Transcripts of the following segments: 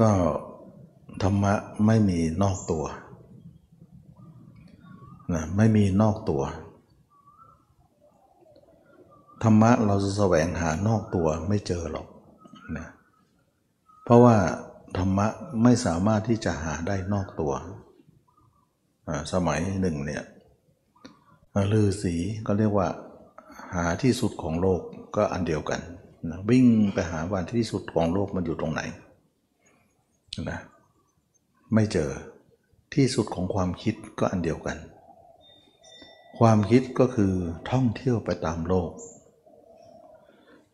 ก็ธรรมะไม่มีนอกตัวนะไม่มีนอกตัว ธรรมะเราจะแสวงหานอกตัวไม่เจอหรอกนะเพราะว่าธรรมะไม่สามารถที่จะหาได้นอกตัว สมัยหนึ่งเนี่ยลือสีก็เรียกว่า หาที่สุดของโลกก็อันเดียวกันนะวิ่งไปหาวันที่สุดของโลกมันอยู่ตรงไหน นะไม่เจอที่สุดของความคิดก็อันเดียวกัน ความคิดก็คือท่องเที่ยวไปตามโลก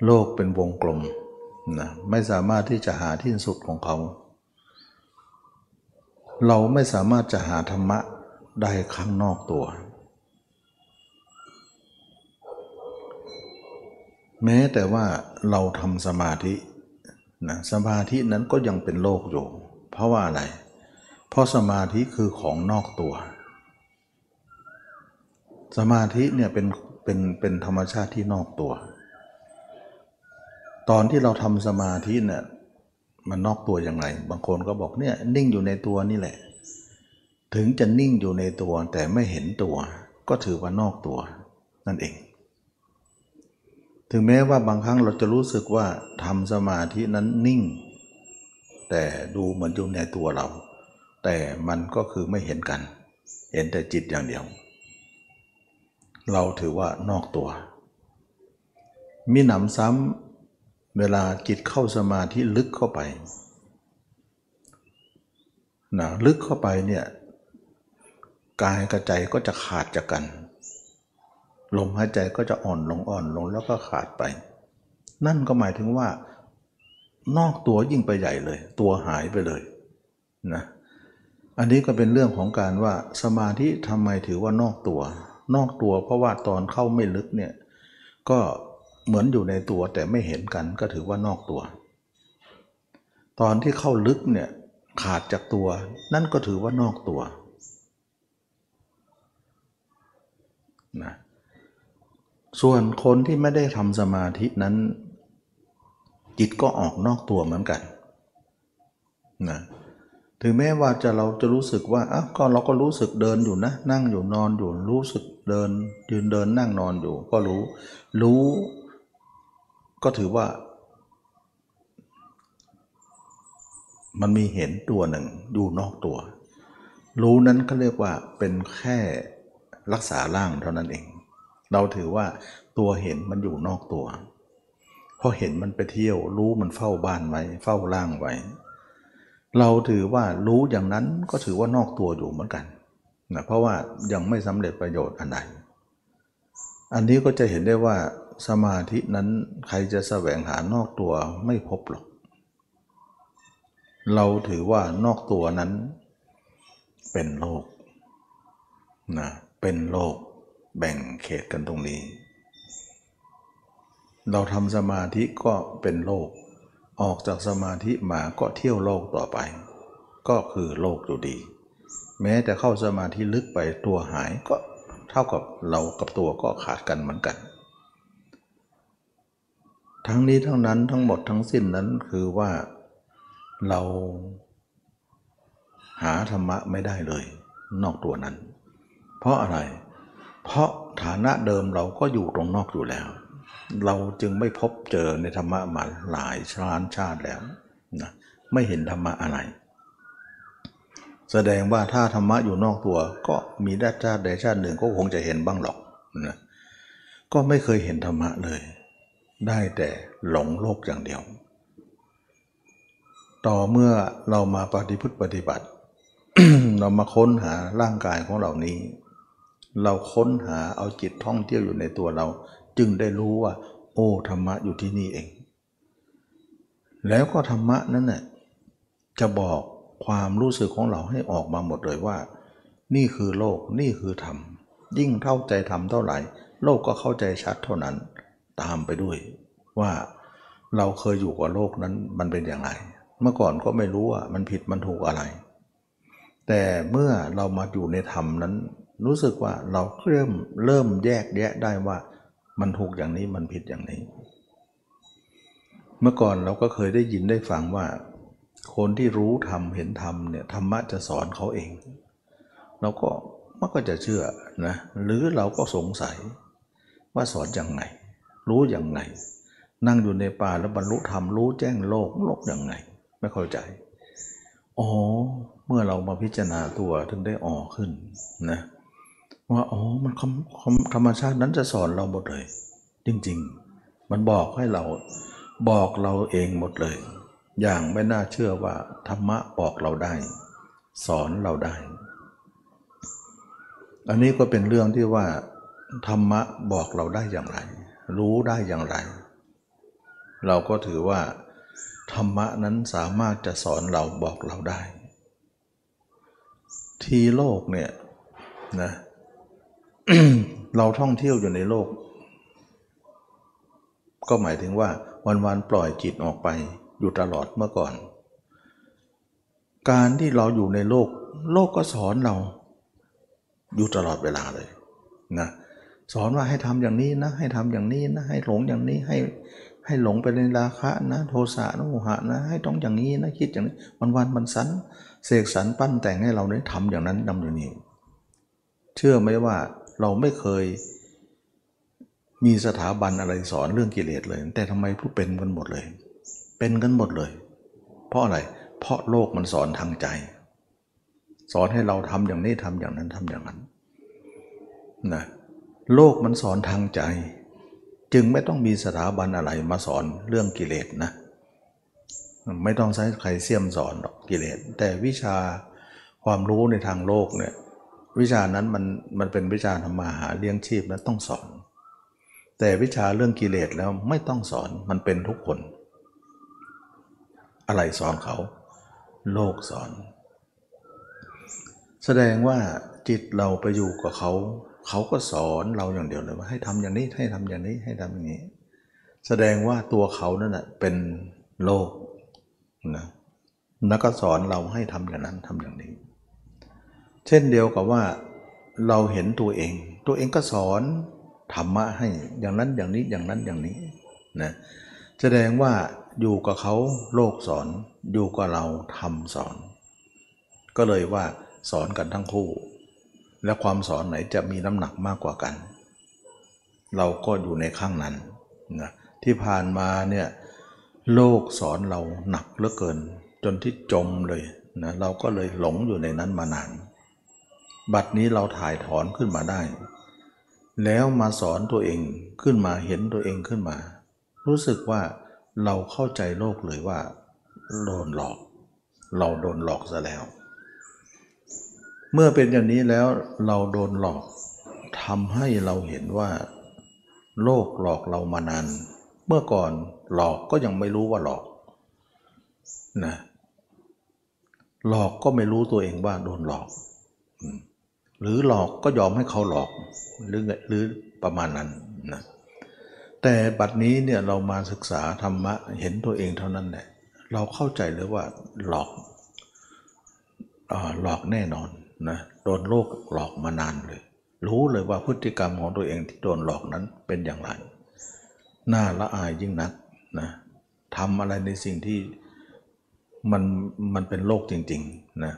โลกเป็นวงกลมนะไม่สามารถที่จะหาที่สุดของเขา เราไม่สามารถจะหาธรรมะได้ข้างนอกตัว แม้แต่ว่าเราทำสมาธิ นะสมาธินั้นก็ยังเป็นโลกอยู่ เพราะว่าอะไร เพราะสมาธิคือของนอกตัว สมาธิเนี่ยเป็นเป็นเป็นธรรมชาติที่นอกตัว ตอนที่เราทำสมาธิเนี่ยมันนอกตัวยังไงบางคนก็บอกเนี่ยนิ่งอยู่ในตัวนี่แหละ ถึงจะนิ่งอยู่ในตัวแต่ไม่เห็นตัว ก็ถือว่านอกตัวนั่นเอง ถึงแม้ว่าบางครั้งเราจะรู้สึกว่าทำสมาธินั้นนิ่ง แต่ดูเหมือนอยู่ในตัวเรา แต่มันก็คือไม่เห็นกัน เห็นแต่จิตอย่างเดียว เราถือว่านอกตัว มีหนำซ้ำเวลาจิตเข้าสมาธิลึกเข้าไปนะลึกเข้าไปเนี่ยกายกับใจก็จะขาดจากกัน ลมหายใจก็จะอ่อนลงอ่อนลงแล้วก็ขาดไป นั่นก็หมายถึงว่า นอกตัวยิ่งไปใหญ่เลย ตัวหายไปเลยนะอันนี้ก็เป็นเรื่องของการว่าสมาธิทำไมถือว่านอกตัว นอกตัวเพราะว่าตอนเข้าไม่ลึกเนี่ยก็เหมือนอยู่ในตัวแต่ไม่เห็นกันก็ถือว่านอกตัว ตอนที่เข้าลึกเนี่ยขาดจากตัว นั่นก็ถือว่านอกตัวนะ ส่วนคนที่ไม่ได้ทำสมาธินั้น จิตก็ออกนอกตัวเหมือนกันนะถึงแม้ว่าจะเราจะรู้สึกว่าอ้าวก็เราก็รู้สึกเดินอยู่นะ นั่งอยู่นอนอยู่รู้สึกเดิน ยืนเดินนั่งนอนอยู่ ก็รู้ รู้ ก็ถือว่า มันมีเห็นตัวหนึ่งอยู่นอกตัว รู้นั้นก็เรียกว่าเป็นแค่รักษาร่างเท่านั้นเอง เราถือว่าตัวเห็นมันอยู่นอกตัวเพราะเห็นมันไปเที่ยว รู้มันเฝ้าบ้านไว้ เฝ้าร่างไว้ เราถือว่ารู้อย่างนั้นก็ถือว่านอกตัวอยู่เหมือนกันนะเพราะว่ายังไม่สำเร็จประโยชน์อันใดอันนี้ก็จะเห็นได้ว่าสมาธินั้นใครจะแสวงหานอกตัวไม่พบหรอก เราถือว่านอกตัวนั้นเป็นโลกนะเป็นโลก แบ่งเขตกันตรงนี้ เราทำสมาธิก็เป็นโลก ออกจากสมาธิมาก็เที่ยวโลกต่อไป ก็คือโลกอยู่ดี แม้แต่เข้าสมาธิลึกไปตัวหายก็เท่ากับเรากับตัวก็ขาดกันเหมือนกัน ทั้งนี้ทั้งนั้นทั้งหมดทั้งสิ้นนั้นคือว่าเราหาธรรมะไม่ได้เลย นอกตัวนั้น เพราะอะไร เพราะฐานะเดิมเราก็อยู่ตรงนอกอยู่แล้ว เราจึงไม่พบเจอในธรรมะมาหลายชาติชาติแล้วนะไม่เห็นธรรมะอะไร แสดงว่าถ้าธรรมะอยู่นอกตัว ก็มีได้ชาติใดชาติหนึ่งก็คงจะเห็นบ้างหรอกนะก็ไม่เคยเห็นธรรมะเลย ได้แต่หลงโลกอย่างเดียว ต่อเมื่อเรามาปฏิพุทธปฏิบัติ เรามาค้นหาร่างกายของเหล่านี้ เราค้นหาเอาจิตท่องเที่ยวอยู่ในตัวเรา จึงได้รู้ว่า โอ้ธรรมะอยู่ที่นี่เอง แล้วก็ธรรมะนั้นน่ะจะบอกความรู้สึกของเราให้ออกมาหมดเลยว่า นี่คือโลกนี่คือธรรม ยิ่งเข้าใจธรรมเท่าไหร่ โลกก็เข้าใจชัดเท่านั้น ตามไปด้วย ว่าเราเคยอยู่กับโลกนั้นมันเป็นอย่างไร เมื่อก่อนก็ไม่รู้ว่ามันผิดมันถูกอะไร แต่เมื่อเรามาอยู่ในธรรมนั้น รู้สึกว่าเราเริ่มเริ่มแยกแยะได้ว่ามันถูกอย่างนี้มันผิดอย่างนี้ เมื่อก่อนเราก็เคยได้ยินได้ฟังว่า คนที่รู้ธรรมเห็นธรรมเนี่ยธรรมะจะสอนเขาเอง เราก็มันก็จะเชื่อนะหรือเราก็สงสัยว่าสอนอย่างไง รู้อย่างไง นั่งอยู่ในป่าแล้วบรรลุธรรมรู้แจ้งโลกโลกอย่างไง ไม่เข้าใจอ๋อเมื่อเรามาพิจารณาตัวถึงได้ออขึ้นนะ ว่าอ๋อมันธรรมชาตินั้นจะสอนเราหมดเลย จริง ๆ มันบอกให้เราบอกเราเองหมดเลย อย่างไม่น่าเชื่อว่า ธรรมะบอกเราได้ สอนเราได้ อันนี้ก็เป็นเรื่องที่ว่า ธรรมะบอกเราได้อย่างไร รู้ได้อย่างไร เราก็ถือว่า ธรรมะนั้นสามารถจะสอนเราบอกเราได้ ทีโลกเนี่ยนะเเราท่องเที่ยวอยู่ในโลก ก็หมายถึงว่าวันๆปล่อยจิตออกไปอยู่ตลอดเมื่อก่อน การที่เราอยู่ในโลก โลกก็สอนเรา อยู่ตลอดเวลาเลยนะสอนว่าให้ทำอย่างนี้นะ ให้ทำอย่างนี้นะให้หลงอย่างนี้ให้ให้หลงไปในราคะนะ โทสะนะโมหะนะ ให้ต้องอย่างนี้นะคิดอย่างนี้วันวันมันสันเสกสรรปั้นแต่งให้เราได้ทำอย่างนั้นทำอย่างนี้ เชื่อไหมว่า เราไม่เคย มีสถาบันอะไรสอนเรื่องกิเลสเลย แต่ทำไมผู้เป็นกันหมดเลย เป็นกันหมดเลย เพราะอะไร เพราะโลกมันสอนทางใจ สอนให้เราทำอย่างนี้ทำอย่างนั้นทำอย่างนั้นนะโลกมันสอนทางใจ จึงไม่ต้องมีสถาบันอะไรมาสอนเรื่องกิเลสนะ ไม่ต้องใช้ใครเสี่ยมสอนหรอกกิเลส แต่วิชาความรู้ในทางโลกเนี่ย วิชานั้นมันมันเป็นวิชาธรรมาหาเลี้ยงชีพนะต้องสอน แต่วิชาเรื่องกิเลสแล้วไม่ต้องสอนมันเป็นทุกคน อะไรสอนเขา โลกสอน แสดงว่าจิตเราไปอยู่กับเขา เขาก็สอนเราอย่างเดียวเลยว่าให้ทำอย่างนี้ให้ทำอย่างนี้ให้ทำอย่างนี้ แสดงว่าตัวเขานั่นแหะเป็นโลกนะแล้วก็สอนเราให้ทำอย่างนั้นทำอย่างนี้ เช่นเดียวกับว่าเราเห็นตัวเอง ตัวเองก็สอนธรรมะให้อย่างนั้นอย่างนี้อย่างนั้นอย่างนี้นะแสดงว่าอยู่กับเขาโลกสอน อยู่กับเราทำสอน ก็เลยว่าสอนกันทั้งคู่ และความสอนไหนจะมีน้ำหนักมากกว่ากัน เราก็อยู่ในข้างนั้นนะที่ผ่านมาเนี่ยโลกสอนเราหนักเหลือเกิน จนที่จมเลยนะเราก็เลยหลงอยู่ในนั้นมานาน บัดนี้เราถ่ายถอนขึ้นมาได้ แล้วมาสอนตัวเองขึ้นมาเห็นตัวเองขึ้นมา รู้สึกว่าเราเข้าใจโลกเลยว่าโดนหลอก เราโดนหลอกซะแล้ว เมื่อเป็นอย่างนี้แล้วเราโดนหลอกทำให้เราเห็นว่า โลกหลอกเรามานาน เมื่อก่อนหลอกก็ยังไม่รู้ว่าหลอกนะหลอกก็ไม่รู้ตัวเองว่าโดนหลอก หรือหลอกก็ยอมให้เขาหลอกหรือหรือประมาณนั้นนะแต่บัดนี้เนี่ยเรามาศึกษาธรรมะเห็นตัวเองเท่านั้นแหละเราเข้าใจเลยว่าหลอกหลอกแน่นอนนะโดนโลกหลอกมานานเลย รู้เลยว่าพฤติกรรมของตัวเองที่โดนหลอกนั้นเป็นอย่างไรน่าละอายยิ่งนักนะทำอะไรในสิ่งที่มันมันเป็นโลกจริงๆนะ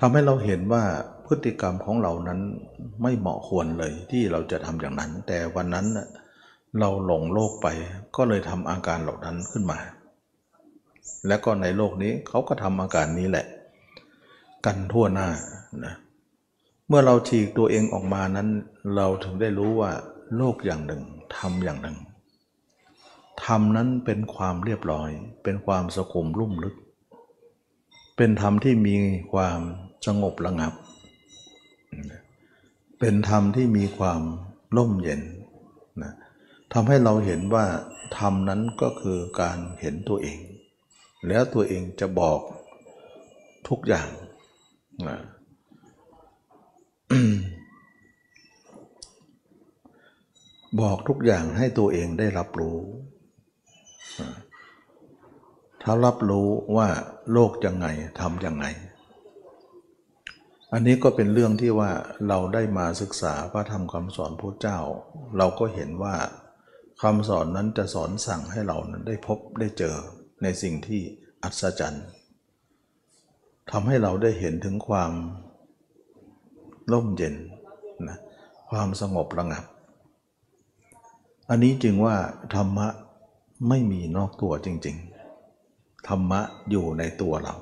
ทำให้เราเห็นว่า พฤติกรรมของเรานั้นไม่เหมาะควรเลยที่เราจะทำอย่างนั้น แต่วันนั้นเราหลงโลกไปก็เลยทำอาการเหล่านั้นขึ้นมา และก็ในโลกนี้เขาก็ทำอาการนี้แหละ กันทั่วหน้านะเมื่อเราฉีกตัวเองออกมานั้น เราถึงได้รู้ว่าโลกอย่างหนึ่งทำอย่างหนึ่งทำนั้นเป็นความเรียบร้อย เป็นความสกุมลุ่มลึก เป็นธรรมที่มีความสงบระงับ เป็นธรรมที่มีความร่มเย็นนะทำให้เราเห็นว่าธรรมนั้นก็คือการเห็นตัวเอง แล้วตัวเองจะบอกทุกอย่างบอกทุกอย่างให้ตัวเองได้รับรู้ถ้ารับรู้ว่าโลกยังไงทำยังไง อันนี้ก็เป็นเรื่องที่ว่าเราได้มาศึกษาพระธรรมคำสอนพระเจ้า เราก็เห็นว่าคำสอนนั้นจะสอนสั่งให้เรานั้นได้พบได้เจอในสิ่งที่อัศจรรย์ทำให้เราได้เห็นถึงความร่มเย็นนะความสงบระงับ อันนี้จึงว่าธรรมะไม่มีนอกตัวจริง ๆ ธรรมะอยู่ในตัวเรา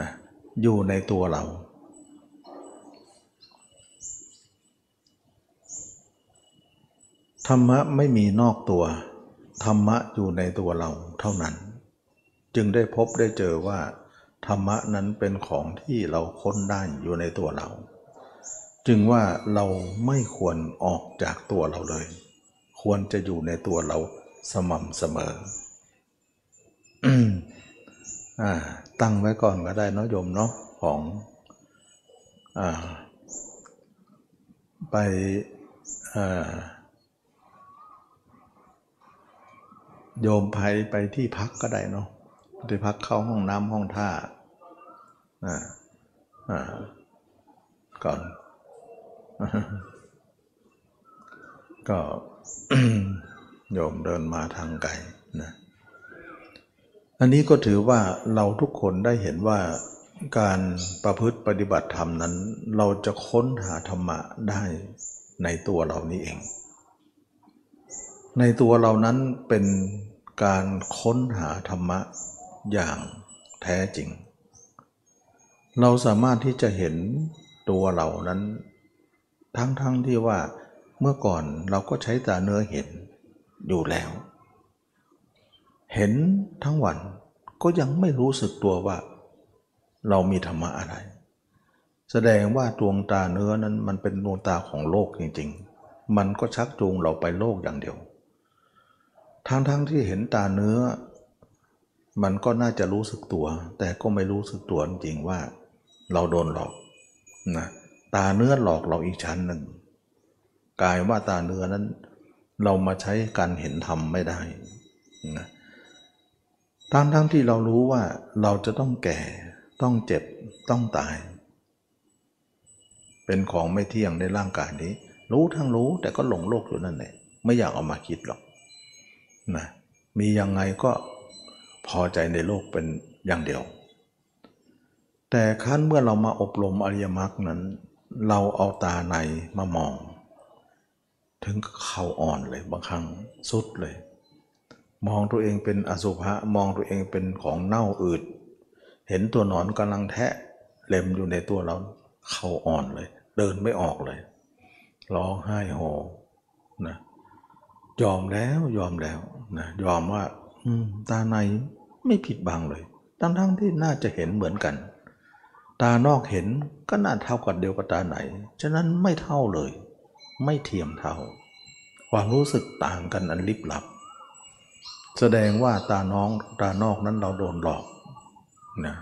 นะ อยู่ในตัวเรา ธรรมะไม่มีนอกตัว ธรรมะอยู่ในตัวเราเท่านั้น จึงได้พบได้เจอว่า ธรรมะนั้นเป็นของที่เราค้นได้อยู่ในตัวเรา จึงว่าเราไม่ควรออกจากตัวเราเลย ควรจะอยู่ในตัวเราสม่ำเสมออ่า ตั้งไว้ก่อนก็ได้นะโยมเนาะของอไปโยมไปไปที่พักก็ได้เนาะที่พักเข้าห้องน้ำห้องท่าก่อน ก็โยมเดินมาทางไกลนะ อันนี้ก็ถือว่าเราทุกคนได้เห็นว่าการประพฤติปฏิบัติธรรมนั้น เราจะค้นหาธรรมะได้ในตัวเรานี้เอง ในตัวเรานั้นเป็นการค้นหาธรรมะอย่างแท้จริง เราสามารถที่จะเห็นตัวเรานั้น ทั้งๆทที่ว่าเมื่อก่อนเราก็ใช้ตาเนื้อเห็นอยู่แล้ว เห็นทั้งวันก็ยังไม่รู้สึกตัวว่า เรามีธรรมะอะไร แสดงว่าดวงตาเนื้อนั้นมันเป็นดวงตาของโลกจริง ๆ มันก็ชักจูงเราไปโลกอย่างเดียว ทั้งๆทที่เห็นตาเนื้อ มันก็น่าจะรู้สึกตัว แต่ก็ไม่รู้สึกตัวจริงๆว่า เราโดนหลอกนะตาเนื้อหลอกเราอีกชั้นหนึ่งกลายว่าตาเนื้อนั้น เรามาใช้การเห็นธรรมไม่ได้นะ ทั้งทั้งที่เรารู้ว่าเราจะต้องแก่ ต้องเจ็บ ต้องตาย เป็นของไม่เที่ยงในร่างกายนี้ รู้ทั้งรู้แต่ก็หลงโลกอยู่นั่นแหละไม่อยากเอามาคิดหรอกนะมียังไงก็พอใจในโลกเป็นอย่างเดียว แต่ขั้นเมื่อเรามาอบรมอริยมรรคนั้น เราเอาตาในมามอง ถึงเข่าอ่อนเลยบางครั้งสุดเลย มองตัวเองเป็นอสุภะมองตัวเองเป็นของเน่าอืด เห็นตัวหนอนกำลังแทะเล็มอยู่ในตัวเราเข่าอ่อนเลย เดินไม่ออกเลย ร้องไห้โฮนะยอมแล้วยอมแล้วนะยอมว่าตาในไม่ผิดบังเลยทั้งทั้งที่น่าจะเห็นเหมือนกัน ตานอกเห็นก็น่าเท่ากับเดียวกับตาไหน ฉะนั้นไม่เท่าเลย ไม่เทียมเท่า ความรู้สึกต่างกันอันลิบลับ แสดงว่าตาน้องตานอกนั้นเราโดนหลอกนะ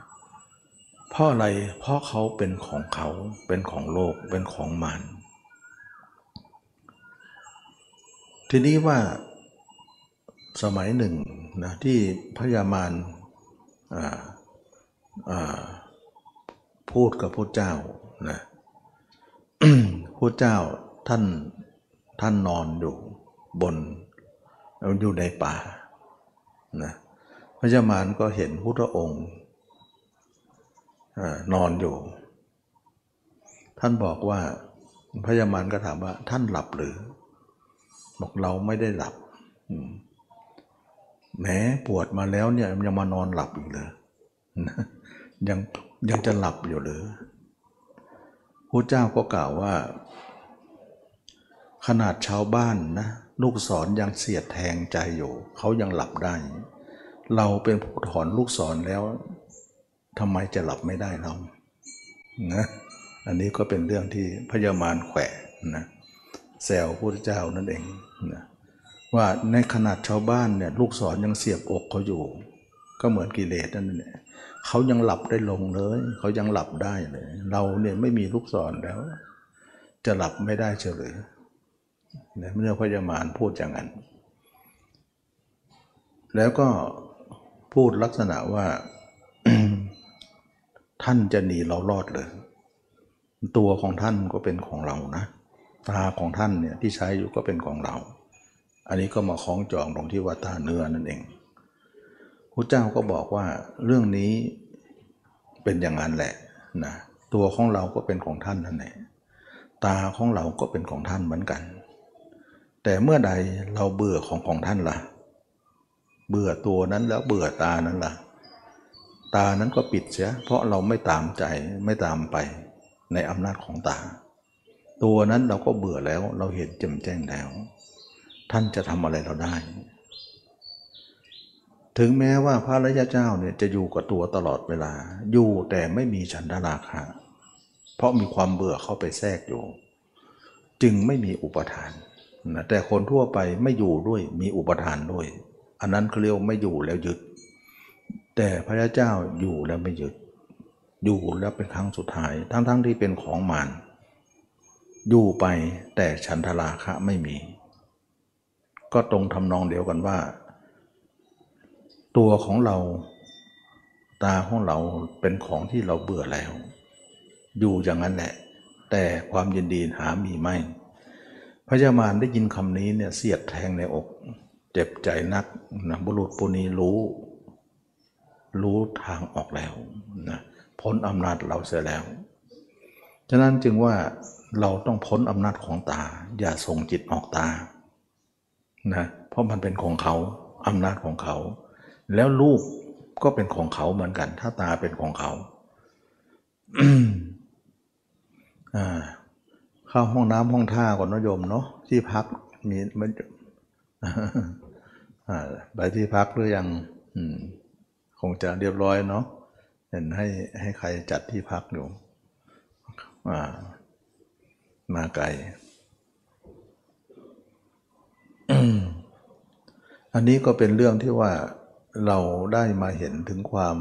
เพราะอะไรเพราะเขาเป็นของเขาเป็นของโลกเป็นของมันทีนี้ว่าสมัยหนึ่งนะที่พญามารพูดกับพระเจ้านะพระเจ้าท่านท่านนอนอยู่บนอยู่ในป่า นะพระเจ้ามารก็เห็นพุทธองค์นอนอยู่ ท่านบอกว่าพระยามารก็ถามว่า ท่านหลับหรือ บอกเราไม่ได้หลับแม้ปวดมาแล้วเนี่ยยังมานอนหลับอีกเลยยังยังจะหลับอยู่หรือพระเจ้าก็กล่าวว่า ขนาดชาวบ้านนะ ลูกศรยังเสียดแทงใจอยู่ เขายังหลับได้ เราเป็นผู้ถอนลูกศรแล้วทำไมจะหลับไม่ได้เรานะอันนี้ก็เป็นเรื่องที่พญามารแขวนะแซวพระพุทธเจ้านั่นเองนะว่าในขนาดชาวบ้านเนี่ยลูกศรยังเสียบอกเขาอยู่ ก็เหมือนกิเลสนั่นแหละเขายังหลับได้ลงเลย เขายังหลับได้เลย เราเนี่ยไม่มีลูกศรแล้ว จะหลับไม่ได้เฉย ลยเมื่อพญามารพูดอย่างนั้น แล้วก็พูดลักษณะว่า ท่านจะหนีเรารอดเลย ตัวของท่านก็เป็นของเรานะ ตาของท่านเนี่ยที่ใช้อยู่ก็เป็นของเรา อันนี้ก็มาคล้องจองตรงที่ว่าตาเนื้อนั่นเองพระเจ้าก็บอกว่าเรื่องนี้เป็นอย่างนั้นแหละนะตัวของเราก็เป็นของท่านนั่นแหละตาของเราก็เป็นของท่านเหมือนกัน แต่เมื่อใดเราเบื่อของของท่านละ่ะ เบื่อตัวนั้นแล้วเบื่อตานั้นละ่ะ ตานั้นก็ปิดเสีย เพราะเราไม่ตามใจไม่ตามไปในอำนาจของตา ตัวนั้นเราก็เบื่อแล้วเราเห็นแจ่มแจ้งแล้ว ท่านจะทำอะไรเราได้ ถึงแม้ว่าพระรยาเจ้าเนี่ยจะอยู่กับตัวตลอดเวลา อยู่แต่ไม่มีฉันทราคะเพราะมีความเบื่อเข้าไปแทรกอยู่ จึงไม่มีอุปทาน นะแต่คนทั่วไปไม่อยู่ด้วยมีอุปทานด้วย อันนั้นเขาเรียกไม่อยู่แล้วยึด แต่พระเจ้าอยู่แล้วไม่ยึด อยู่แล้วเป็นครั้งสุดท้าย ทั้งๆทที่เป็นของมารอยู่ไปแต่ฉันทราคะไม่มี ก็ตรงทำนองเดียวกันว่า ตัวของเราตาของเราเป็นของที่เราเบื่อแล้ว อยู่อย่างนั้นแหละ แต่ความยินดีหามีไม่ พระยามารได้ยินคำนี้เนี่ยเสียดแทงในอก เจ็บใจนักนะบุรุษปุณีรู้ รู้ทางออกแล้วนะพ้นอำนาจเราเสียแล้ว ฉะนั้นจึงว่าเราต้องพ้นอำนาจของตา อย่าส่งจิตออกตานะเพราะมันเป็นของเขาอำนาจของเขา แล้วลูกก็เป็นของเขาเหมือนกัน ถ้าตาเป็นของเขา เข้าห้องน้ำห้องท่าก่อนนะโยมเนาะที่พักมีมันไปที่พักหรือยังคงจะเรียบร้อยเนาะเห็นให้ให้ใครจัดที่พักอยู่มาไกลอันนี้ก็เป็นเรื่องที่ว่าเราได้มาเห็นถึงความ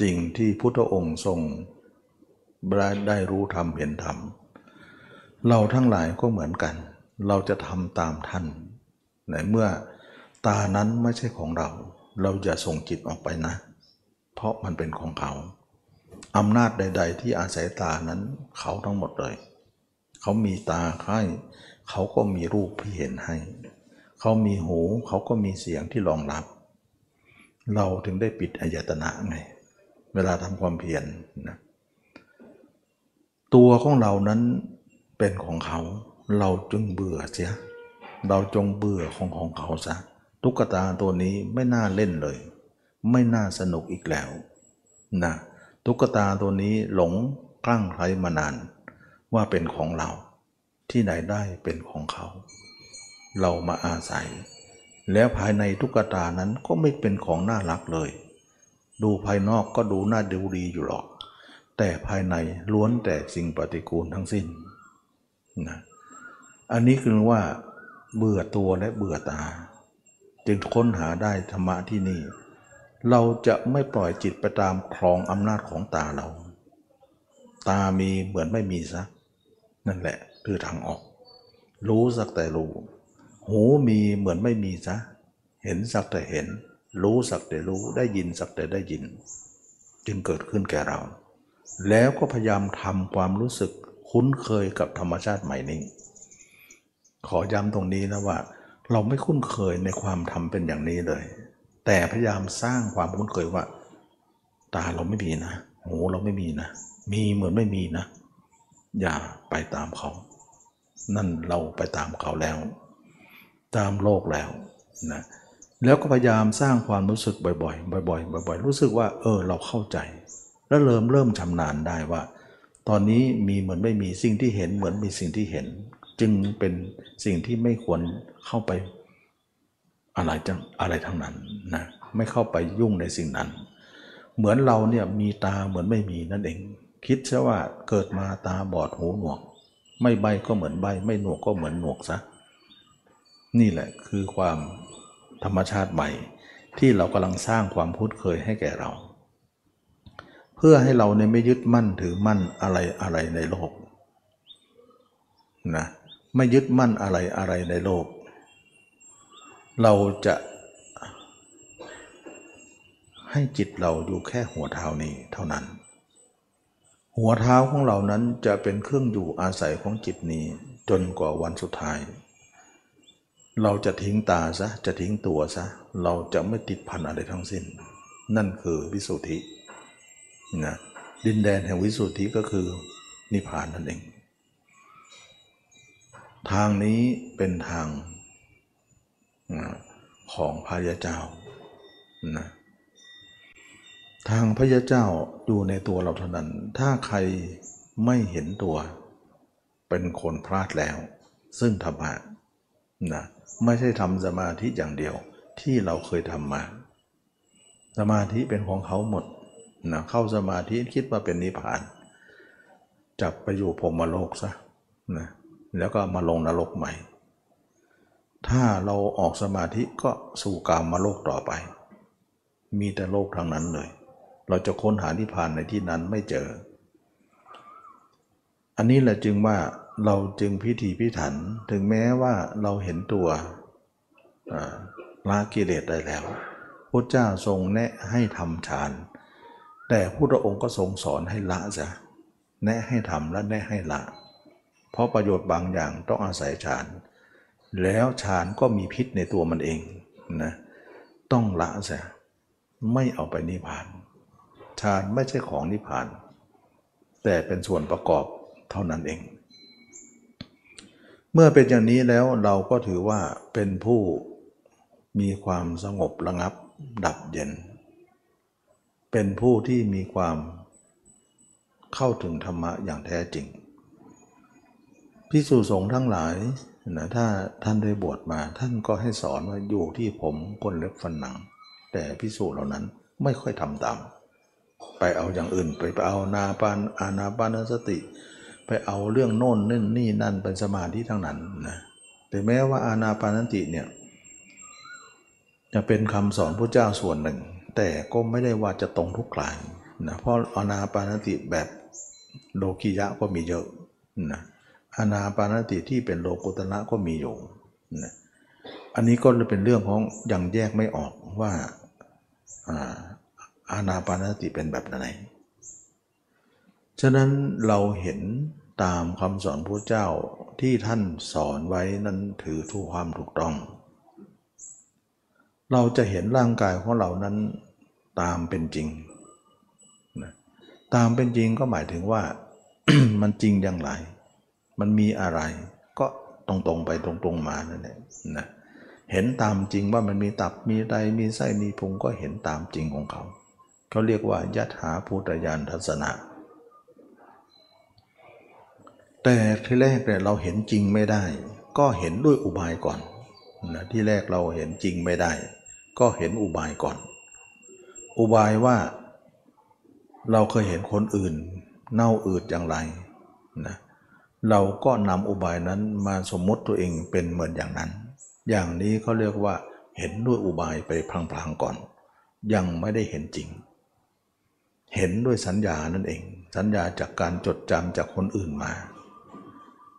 จริงที่พุทธองค์ทรง ได้รู้ธรรมเห็นธรรม เราทั้งหลายก็เหมือนกัน เราจะทำตามท่านในเมื่อตานั้นไม่ใช่ของเรา เราจะส่งจิตออกไปนะ เพราะมันเป็นของเขาอำนาจใด ๆ ที่อาศัยตานั้นเขาทั้งหมดเลย เขามีตาให้เขาก็มีรูปที่เห็นให้ เขามีหูเขาก็มีเสียงที่รองรับ เราถึงได้ปิดอายตนะไง เวลาทำความเพียรนะ ตัวของเรานั้นเป็นของเขา เราจึงเบื่อเสีย เราจงเบื่อของของเขาซะตุ๊กตาตัวนี้ไม่น่าเล่นเลย ไม่น่าสนุกอีกแล้วนะตุ๊กตาตัวนี้หลงกลั้งใครมานาน ว่าเป็นของเรา ที่ไหนได้เป็นของเขา เรามาอาศัย แล้วภายในตุ๊กตานั้นก็ไม่เป็นของน่ารักเลย ดูภายนอกก็ดูน่าดูดีอยู่หรอก แต่ภายในล้วนแต่สิ่งปฏิกูลทั้งสิ้นนะอันนี้คือว่าเบื่อตัวและเบื่อตา จึงค้นหาได้ธรรมะที่นี่ เราจะไม่ปล่อยจิตไปตามครองอำนาจของตาเรา ตามีเหมือนไม่มีซะนั่นแหละคือทางออก รู้สักแต่รู้ หูมีเหมือนไม่มีซะเห็นสักแต่เห็น รู้สักแต่รู้ได้ยินสักแต่ได้ยิน จึงเกิดขึ้นแก่เรา แล้วก็พยายามทำความรู้สึกคุ้นเคยกับธรรมชาติใหม่นี้ ขอย้ำตรงนี้นะว่า เราไม่คุ้นเคยในความทำเป็นอย่างนี้เลย แต่พยายามสร้างความคุ้นเคยว่า ตาเราไม่มีนะ หูเราไม่มีนะ มีเหมือนไม่มีนะ อย่าไปตามเขา นั่นเราไปตามเขาแล้ว ตามโลกแล้วนะแล้วก็พยายามสร้างความรู้สึกบ่อยๆ บ่อย ๆ บ่อย ๆ รู้สึกว่า เออ เราเข้าใจ แล้วเริ่มเริ่มชำนาญได้ว่า ตอนนี้มีเหมือนไม่มีสิ่งที่เห็นเหมือนมีสิ่งที่เห็น จึงเป็นสิ่งที่ไม่ควรเข้าไปอะไรจังอะไรทั้งนั้นนะไม่เข้าไปยุ่งในสิ่งนั้น เหมือนเราเนี่ยมีตาเหมือนไม่มีนั่นเอง คิดซะว่าเกิดมาตาบอดหูหนวก ไม่ใบก็เหมือนใบ ไม่หนวกก็เหมือนหนวกซะนี่แหละคือความธรรมชาติใหม่ที่เรากำลังสร้างความพุ้นเคยให้แก่เรา พื่อให้เราเนี่ยไม่ยึดมั่นถือมั่นอะไรอะไรในโลกนะไม่ยึดมั่นอะไรอะไรในโลก เราจะให้จิตเราอยู่แค่หัวเท้านี้เท่านั้น หัวเท้าของเรานั้นจะเป็นเครื่องอยู่อาศัยของจิตนี้จนกว่าวันสุดท้าย เราจะทิ้งตาซะจะทิ้งตัวซะเราจะไม่ติดพันอะไรทั้งสิ้น นั่นคือวิสุทธิ นะดินแดนแห่งวิสุทธิก็คือนิพพานนั่นเอง ทางนี้เป็นทางของพระยาเจ้านะทางพระยาเจ้าอยู่ในตัวเราเท่านั้น ถ้าใครไม่เห็นตัว เป็นคนพลาดแล้ว ซึ่งธรรมะนะไม่ใช่ทำสมาธิอย่างเดียวที่เราเคยทำมา สมาธิเป็นของเขาหมด นะเข้าสมาธิคิดว่าเป็นนิพพาน จับไปอยู่พรมโลกซะนะแล้วก็มาลงนรกใหม่ ถ้าเราออกสมาธิก็สู่กามมาโลกต่อไป มีแต่โลกทางนั้นเลย เราจะค้นหานิพพานในที่นั้นไม่เจอ อันนี้แหละจึงว่าเราจึงพิถีพิถันถึงแม้ว่าเราเห็นตัวละกิเลสได้แล้วพระเจ้าทรงแนะให้ทำฌาน แต่พระองค์ก็ทรงสอนให้ละซะแนะให้ทำและแนะให้ละ เพราะประโยชน์บางอย่างต้องอาศัยฌาน แล้วฌานก็มีพิษในตัวมันเองนะต้องละซะไม่เอาไปนิพพานฌานไม่ใช่ของนิพพาน แต่เป็นส่วนประกอบเท่านั้นเอง เมื่อเป็นอย่างนี้แล้วเราก็ถือว่าเป็นผู้มีความสงบระงับดับเย็น เป็นผู้ที่มีความเข้าถึงธรรมะอย่างแท้จริงพิสุสงฆ์ทั้งหลายนะถ้าท่านได้บวชมาท่านก็ให้สอนว่าอยู่ที่ผมก้นเล็บฟันหนัง แต่พิสูจเหล่านั้นไม่ค่อยทำตาม ไปเอาอย่างอื่นไปไปเอานาปานอานาปานสติ ไปเอาเรื่องโน่นนี่นี่นั่นเป็นสมาธิทั้งนั้นนะแต่แม้ว่าอานาปานสติเนี่ยจะเป็นคำสอนพระเจ้าส่วนหนึ่ง แต่ก็ไม่ได้ว่าจะตรงทุกกลางนะเพราะอนาปานสติแบบโลกิยะก็มีเยอะนะอนาปานสติที่เป็นโลกุตระก็มีอยู่นะอันนี้ก็เป็นเรื่องของยังแยกไม่ออกว่าอ่าอานาปานสติเป็นแบบไหน ฉะนั้นเราเห็นตามคำสอนพระเจ้าที่ท่านสอนไว้นั้นถือทุกความถูกต้อง เราจะเห็นร่างกายของเรานั้นตามเป็นจริงนะตามเป็นจริงก็หมายถึงว่า มันจริงอย่างไร มันมีอะไร ก็ตรงๆไปตรงๆมานั่นแหละนะเห็นตามจริงว่ามันมีตับมีไตมีไส้มีพุงก็เห็นตามจริงของเขา เขาเรียกว่ายัตถาพุทธญาณทัศนะแต่ที่แรกเนี่ยเราเห็นจริงไม่ได้ ก็เห็นด้วยอุบายก่อนนะที่แรกเราเห็นจริงไม่ได้ ก็เห็นอุบายก่อน อุบายว่าเราเคยเห็นคนอื่น เน่าอืดอย่างไรนะเราก็นำอุบายนั้นมาสมมติตัวเองเป็นเหมือนอย่างนั้น อย่างนี้เขาเรียกว่าเห็นด้วยอุบายไปพลางๆก่อน ยังไม่ได้เห็นจริง เห็นด้วยสัญญานั่นเอง สัญญาจากการจดจำจากคนอื่นมา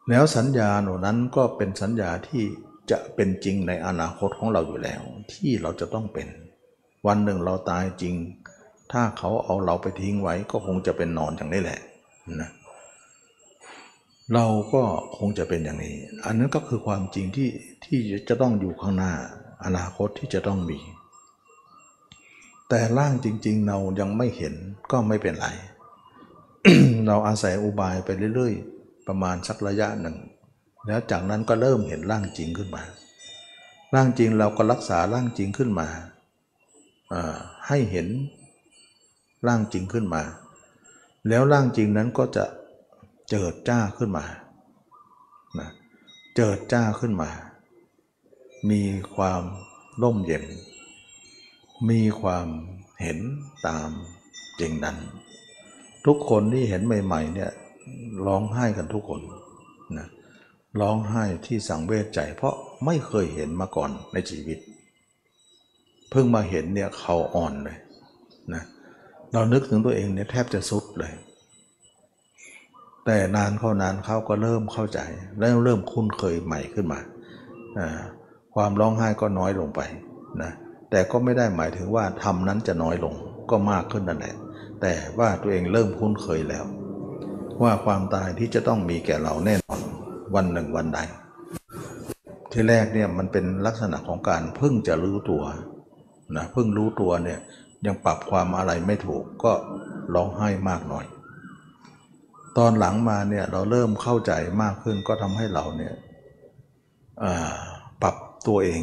แล้วสัญญาหล่านั้นก็เป็นสัญญาที่ จะเป็นจริงในอนาคตของเราอยู่แล้ว ที่เราจะต้องเป็น วันหนึ่งเราตายจริง ถ้าเขาเอาเราไปทิ้งไว้ก็คงจะเป็นนอนอย่างนี้แหละนะเราก็คงจะเป็นอย่างนี้ อันนั้นก็คือความจริงที่ที่จะต้องอยู่ข้างหน้า อนาคตที่จะต้องมี แต่ร่างจริง ๆ เรายังไม่เห็นก็ไม่เป็นไร เราอาศัยอุบายไปเรื่อย ๆ ประมาณสักระยะหนึ่ง แล้วจากนั้นก็เริ่มเห็นร่างจริงขึ้นมา ร่างจริงเราก็รักษาร่างจริงขึ้นมาให้เห็นร่างจริงขึ้นมา แล้วร่างจริงนั้นก็จะเจิดจ้าขึ้นมานะเจิดจ้าขึ้นมา มีความร่มเย็น มีความเห็นตามจริงนั้น ทุกคนที่เห็นใหม่ ๆ เนี่ยร้องไห้กันทุกคน ร้องไห้ที่สังเวชใจ เพราะไม่เคยเห็นมาก่อนในชีวิต เพิ่งมาเห็นเนี่ยเขาอ่อนเลยนะเรานึกถึงตัวเองเนี่ยแทบจะสุดเลย แต่นานเข้านานเขาก็เริ่มเข้าใจ แล้วเริ่มคุ้นเคยใหม่ขึ้นมา ความร้องไห้ก็น้อยลงไปนะแต่ก็ไม่ได้หมายถึงว่าทำนั้นจะน้อยลงก็มากขึ้นนั่นแหละแต่ว่าตัวเองเริ่มคุ้นเคยแล้ว ว่าความตายที่จะต้องมีแก่เราแน่นอน วันหนึ่งวันใด ที่แรกเนี่ยมันเป็นลักษณะของการเพิ่งจะรู้ตัวนะเพิ่งรู้ตัวเนี่ยยังปรับความอะไรไม่ถูกก็ร้องไห้มากหน่อย ตอนหลังมาเนี่ยเราเริ่มเข้าใจมากขึ้นก็ทำให้เราเนี่ยปรับตัวเอง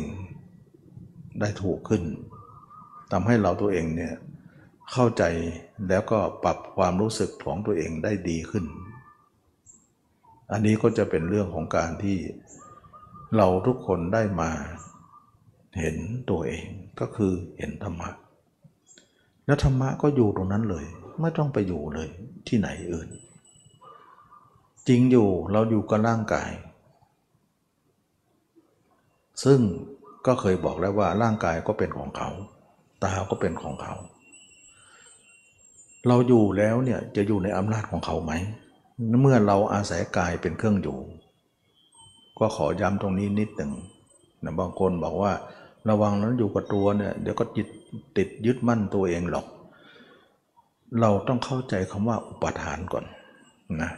ได้ถูกขึ้นทำให้เราตัวเองเนี่ยเข้าใจแล้วก็ปรับความรู้สึกของตัวเองได้ดีขึ้น อันนี้ก็จะเป็นเรื่องของการที่เราทุกคนได้มาเห็นตัวเองก็คือเห็นธรรมะ แล้วธรรมะก็อยู่ตรงนั้นเลย ไม่ต้องไปอยู่เลยที่ไหนอื่น จริงอยู่เราอยู่กับร่างกาย ซึ่งก็เคยบอกแล้วว่าร่างกายก็เป็นของเขา ตาก็เป็นของเขา เราอยู่แล้วเนี่ยจะอยู่ในอำนาจของเขาไหม เมื่อเราอาศัยกายเป็นเครื่องอยู่ ก็ขอย้ำตรงนี้นิดหนึ่งนะบางคนบอกว่า ระวังนั้นอยู่กับตัวเนี่ยเดี๋ยวก็จิตติดยึดมั่นตัวเองหรอก เราต้องเข้าใจคำว่าอุปทานก่อนนะ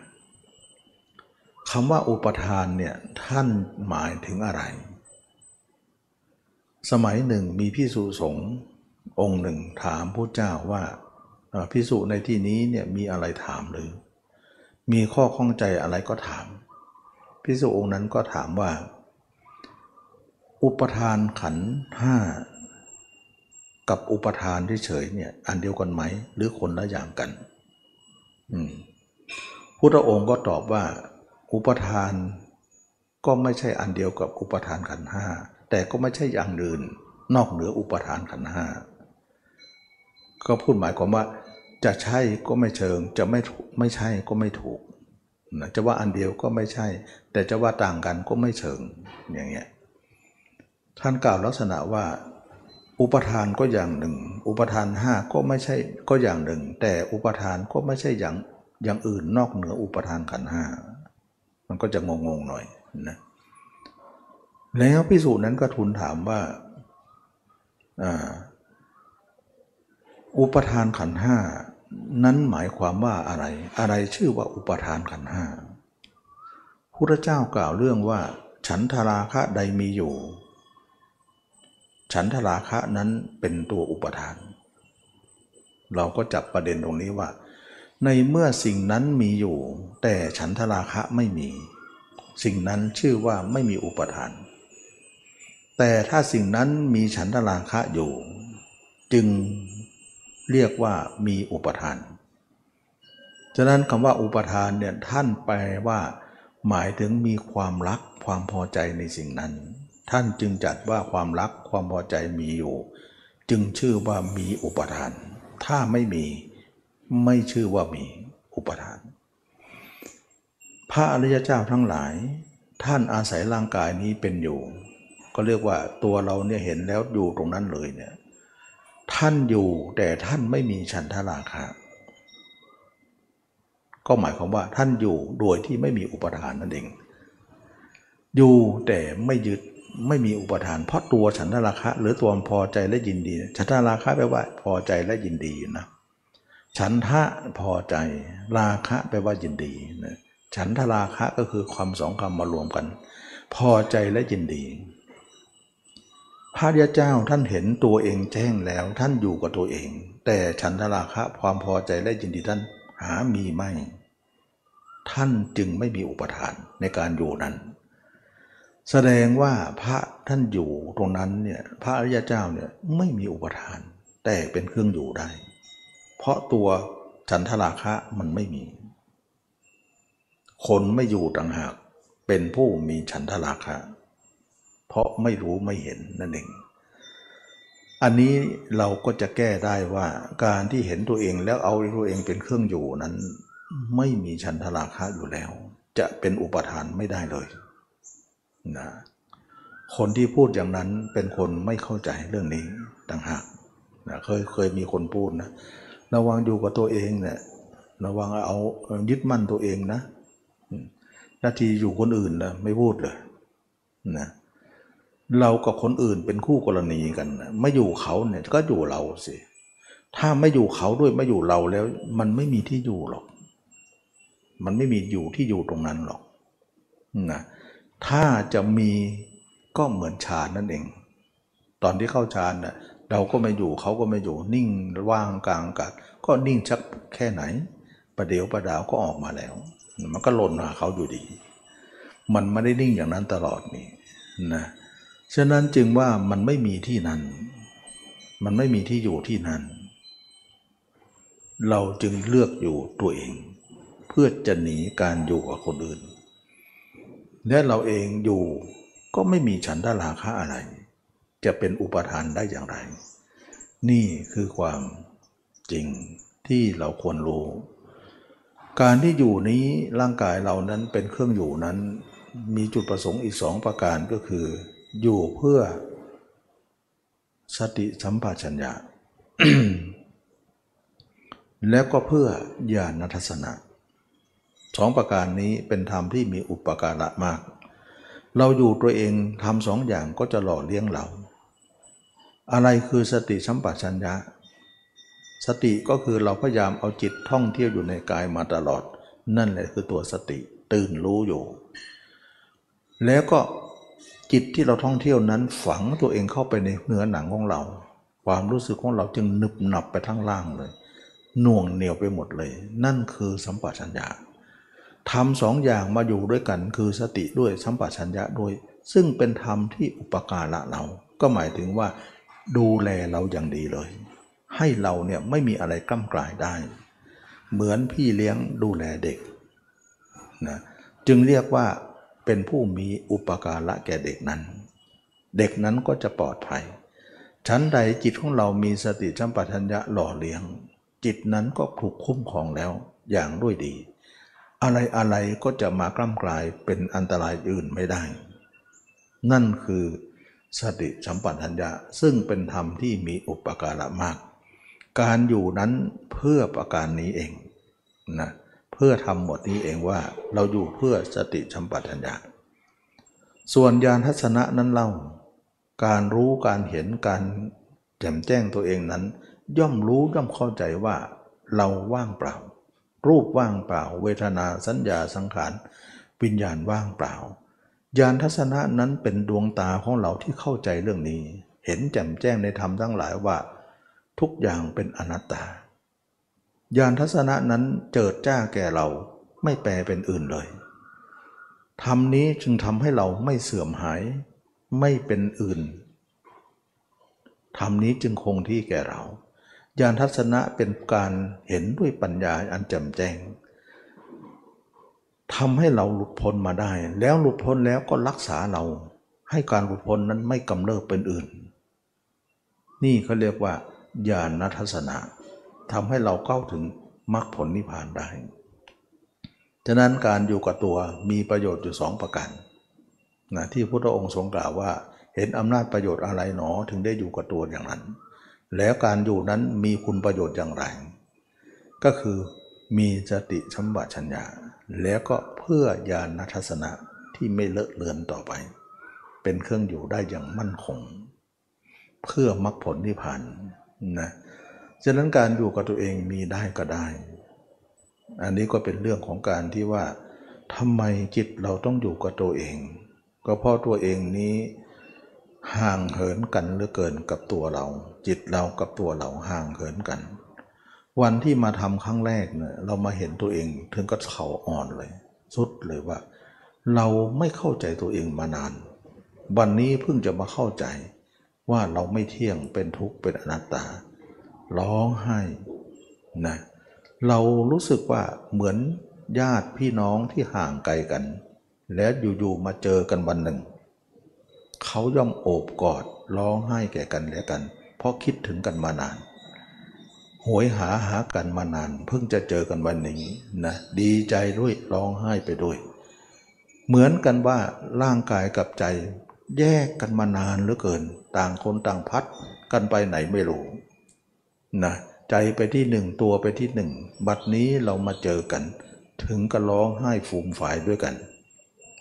คำว่าอุปทานเนี่ยท่านหมายถึงอะไร สมัยหนึ่งมีพิสุสงฆ์องค์หนึ่งถามพระเจ้าว่าพิสุในที่นี้เนี่ยมีอะไรถามหรือ มีข้อข้องใจอะไรก็ถามพิสุองค์นั้นก็ถามว่า อุปทานขันห้ากับอุปทานที่เฉยเนี่ยอันเดียวกันไหม หรือคนละอย่างกันพุทธองค์ก็ตอบว่า อุปทานก็ไม่ใช่อันเดียวกับอุปทานขันห้าแต่ก็ไม่ใช่อย่างอื่น นอกเหนืออุปทานขันห้าก็พูดหมายความว่า จะใช่ก็ไม่เชิง จะไม่ไม่ใช่ก็ไม่ถูกจะว่าอันเดียวก็ไม่ใช่ แต่จะว่าต่างกันก็ไม่เชิงอย่างเงี้ยท่านกล่าวลักษณะว่า อุปทานก็อย่างหนึ่ง อุปทานห้าก็ไม่ใช่ก็อย่างหนึ่ง แต่อุปทานก็ไม่ใช่อย่างอย่างอื่นนอกเหนืออุปทานขันห้ามันก็จะงงงหน่อยนะแล้วพิสูจน์นั้นก็ทูลถามว่าอุปทานขันห้า นั้นหมายความว่าอะไร อะไรชื่อว่าอุปทานขันห้าพระเจ้ากล่าวเรื่องว่า ฉันทราคะใดมีอยู่ ฉันทราคะนั้นเป็นตัวอุปทาน เราก็จับประเด็นตรงนี้ว่า ในเมื่อสิ่งนั้นมีอยู่ แต่ฉันทราคะไม่มี สิ่งนั้นชื่อว่าไม่มีอุปทาน แต่ถ้าสิ่งนั้นมีฉันทราคะอยู่ จึง เรียกว่ามีอุปทาน ฉะนั้นคำว่าอุปทานเนี่ยท่านแปลว่า หมายถึงมีความรักความพอใจในสิ่งนั้น ท่านจึงจัดว่าความรักความพอใจมีอยู่ จึงชื่อว่ามีอุปทาน ถ้าไม่มีไม่ชื่อว่ามีอุปทาน พระอริยเจ้าทั้งหลาย ท่านอาศัยร่างกายนี้เป็นอยู่ ก็เรียกว่าตัวเราเนี่ยเห็นแล้วอยู่ตรงนั้นเลยเนี่ย ท่านอยู่แต่ท่านไม่มีฉันทราคะก็หมายความว่าท่านอยู่โดยที่ไม่มีอุปทานนั่นเอง อยู่แต่ไม่ยึดไม่มีอุปทาน เพราะตัวฉันทราคะ หรือตัวพอใจและยินดี ฉันทราคะแปลว่าพอใจและยินดีนะฉันทะพอใจ ราคะแปลว่ายินดีนะฉันทราคะก็คือความสองคำมารวมกัน พอใจและยินดี พระยาเจ้าท่านเห็นตัวเองแจ้งแล้วท่านอยู่กับตัวเอง แต่ฉันทราคะความพอใจและยินดีท่านหามีไม่ ท่านจึงไม่มีอุปทานในการอยู่นั้น แสดงว่าพระท่านอยู่ตรงนั้นเนี่ยพระอริยเจ้าเนี่ยไม่มีอุปทาน แต่เป็นเครื่องอยู่ได้ เพราะตัวฉันทราคะมันไม่มี คนไม่อยู่ต่างหากเป็นผู้มีฉันทราคะ เพราะไม่รู้ไม่เห็นนั่นเอง อันนี้เราก็จะแก้ได้ว่าการที่เห็นตัวเองแล้วเอาตัวเองเป็นเครื่องอยู่นั้น ไม่มีฉันทราคะอยู่แล้ว จะเป็นอุปทานไม่ได้เลยนะคนที่พูดอย่างนั้นเป็นคนไม่เข้าใจเรื่องนี้ต่างหากนะเคยเคยมีคนพูดนะระวังอยู่กับตัวเองเนี่ยระวังเอายึดมั่นตัวเองนะนาทีอยู่คนอื่นนะไม่พูดเลยนะ เรากับคนอื่นเป็นคู่กรณีกันไม่อยู่เขาเนี่ยก็อยู่เราสิถ้าไม่อยู่เขาด้วยไม่อยู่เราแล้ว มันไม่มีที่อยู่หรอก มันไม่มีอยู่ที่อยู่ตรงนั้นหรอกนะถ้าจะมีก็เหมือนฌานนั่นเอง ตอนที่เข้าฌานน่ะเราก็ไม่อยู่เขาก็ไม่อยู่นิ่งว่างกลางอากาศก็นิ่งชักแค่ไหน ประเดี๋ยวประดาวก็ออกมาแล้ว มันก็หล่นหาเขาอยู่ดี มันไม่ได้นิ่งอย่างนั้นตลอดนี่นะ ฉะนั้นจึงว่ามันไม่มีที่นั้น มันไม่มีที่อยู่ที่นั้น เราจึงเลือกอยู่ตัวเอง เพื่อจะหนีการอยู่กับคนอื่น และเราเองอยู่ก็ไม่มีฉันทราคะอะไร จะเป็นอุปทานได้อย่างไร นี่คือความจริงที่เราควรรู้ การที่อยู่นี้ร่างกายเรานั้นเป็นเครื่องอยู่นั้น มีจุดประสงค์อีกสองประการก็คือ อยู่เพื่อสติสัมปชัญญะแล้วก็เพื่อญาณทัศนะสองประการนี้เป็นธรรมที่มีอุปการะมาก เราอยู่ตัวเองทำสองอย่างก็จะหล่อเลี้ยงเรา อะไรคือสติสัมปชัญญะ สติก็คือเราพยายามเอาจิตท่องเที่ยวอยู่ในกายมาตลอด นั่นแหละคือตัวสติตื่นรู้อยู่ แล้วก็ จิตที่เราท่องเที่ยวนั้นฝังตัวเองเข้าไปในเนื้อหนังของเรา ความรู้สึกของเราจึงหนึบหนับไปทั้งล่างเลยหน่วงเหนียวไปหมดเลย นั่นคือสัมปชัญญะทำสองอย่างมาอยู่ด้วยกันคือสติด้วยสัมปชัญญะด้วย ซึ่งเป็นธรรมที่อุปการะเรา ก็หมายถึงว่า ดูแลเราอย่างดีเลย ให้เราเนี่ยไม่มีอะไรกล้ำกลายได้ เหมือนพี่เลี้ยงดูแลเด็กนะจึงเรียกว่า เป็นผู้มีอุปการะแก่เด็กนั้น เด็กนั้นก็จะปลอดภัย ชั้นใดจิตของเรามีสติสัมปชัญญะหล่อเลี้ยง จิตนั้นก็ถูกคุ้มครองแล้วอย่างด้วยดี อะไรอะไรก็จะมากล้ำกลายเป็นอันตรายอื่นไม่ได้ นั่นคือสติสัมปชัญญะซึ่งเป็นธรรมที่มีอุปการะมาก การอยู่นั้นเพื่อประการนี้เองนะเพื่อทำหมดนี้เองว่าเราอยู่เพื่อสติสัมปัญญะส่วนญาณทัศนะนั้นเล่า การรู้การเห็นการแจ่มแจ้งตัวเองนั้น ย่อมรู้ย่อมเข้าใจว่าเราว่างเปล่า รูปว่างเปล่า เวทนาสัญญาสังขารวิญญาณว่างเปล่า ญาณทัศนะนั้นเป็นดวงตาของเราที่เข้าใจเรื่องนี้ เห็นแจ่มแจ้งในธรรมทั้งหลายว่า ทุกอย่างเป็นอนัตตา ญาณทัศนะนั้นเจิดจ้าแก่เราไม่แปลเป็นอื่นเลยธรรมนี้จึงทำให้เราไม่เสื่อมหายไม่เป็นอื่นธรรมนี้จึงคงที่แก่เราญาณทัศนะเป็นการเห็นด้วยปัญญาอันแจ่มแจ้งทำให้เราหลุดพ้นมาได้ แล้วหลุดพ้นแล้วก็รักษาเรา ให้การหลุดพ้นนั้นไม่กำเริบเป็นอื่น นี่เขาเรียกว่าญาณทัศนะ ทำให้เราเข้าถึงมรรคผลนิพพานได้ ฉะนั้นการอยู่กับตัวมีประโยชน์อยู่สองประการนะที่พระองค์ทรงกล่าวว่า เห็นอำนาจประโยชน์อะไรหนอถึงได้อยู่กับตัวอย่างนั้น แล้วการอยู่นั้นมีคุณประโยชน์อย่างไร ก็คือมีสติชัมบชัญญาแล้วก็เพื่อญาณทัศนะที่ไม่เลอะเลือนต่อไป เป็นเครื่องอยู่ได้อย่างมั่นคง เพื่อมรรคผลนิพพานนะ ฉะนั้นการอยู่กับตัวเองมีได้ก็ได้ อันนี้ก็เป็นเรื่องของการที่ว่าทำไมจิตเราต้องอยู่กับตัวเอง ก็เพราะตัวเองนี้ห่างเหินกันเหลือเกินกับตัวเรา จิตเรากับตัวเราห่างเหินกัน วันที่มาทำครั้งแรกเนี่ยเรามาเห็นตัวเองถึงก็เข่าอ่อนเลยสุดเลยว่า เราไม่เข้าใจตัวเองมานาน วันนี้เพิ่งจะมาเข้าใจว่าเราไม่เที่ยงเป็นทุกข์เป็นอนัตตา ร้องไห้นะเรารู้สึกว่าเหมือนญาติพี่น้องที่ห่างไกลกัน แล้วอยู่ๆมาเจอกันวันหนึ่ง เขาย่อมโอบกอดร้องไห้แก่กันและกัน เพราะคิดถึงกันมานานหวยหาหากันมานาน เพิ่งจะเจอกันวันนี้นะดีใจด้วยร้องไห้ไปด้วย เหมือนกันว่าร่างกายกับใจแยกกันมานานเหลือเกิน ต่างคนต่างพัดกันไปไหนไม่รู้ นะใจไปที่หนึ่งตัวไปที่หนึ่งบัดนี้เรามาเจอกัน ถึงกระร้องไห้ฟูมฝ่ายด้วยกัน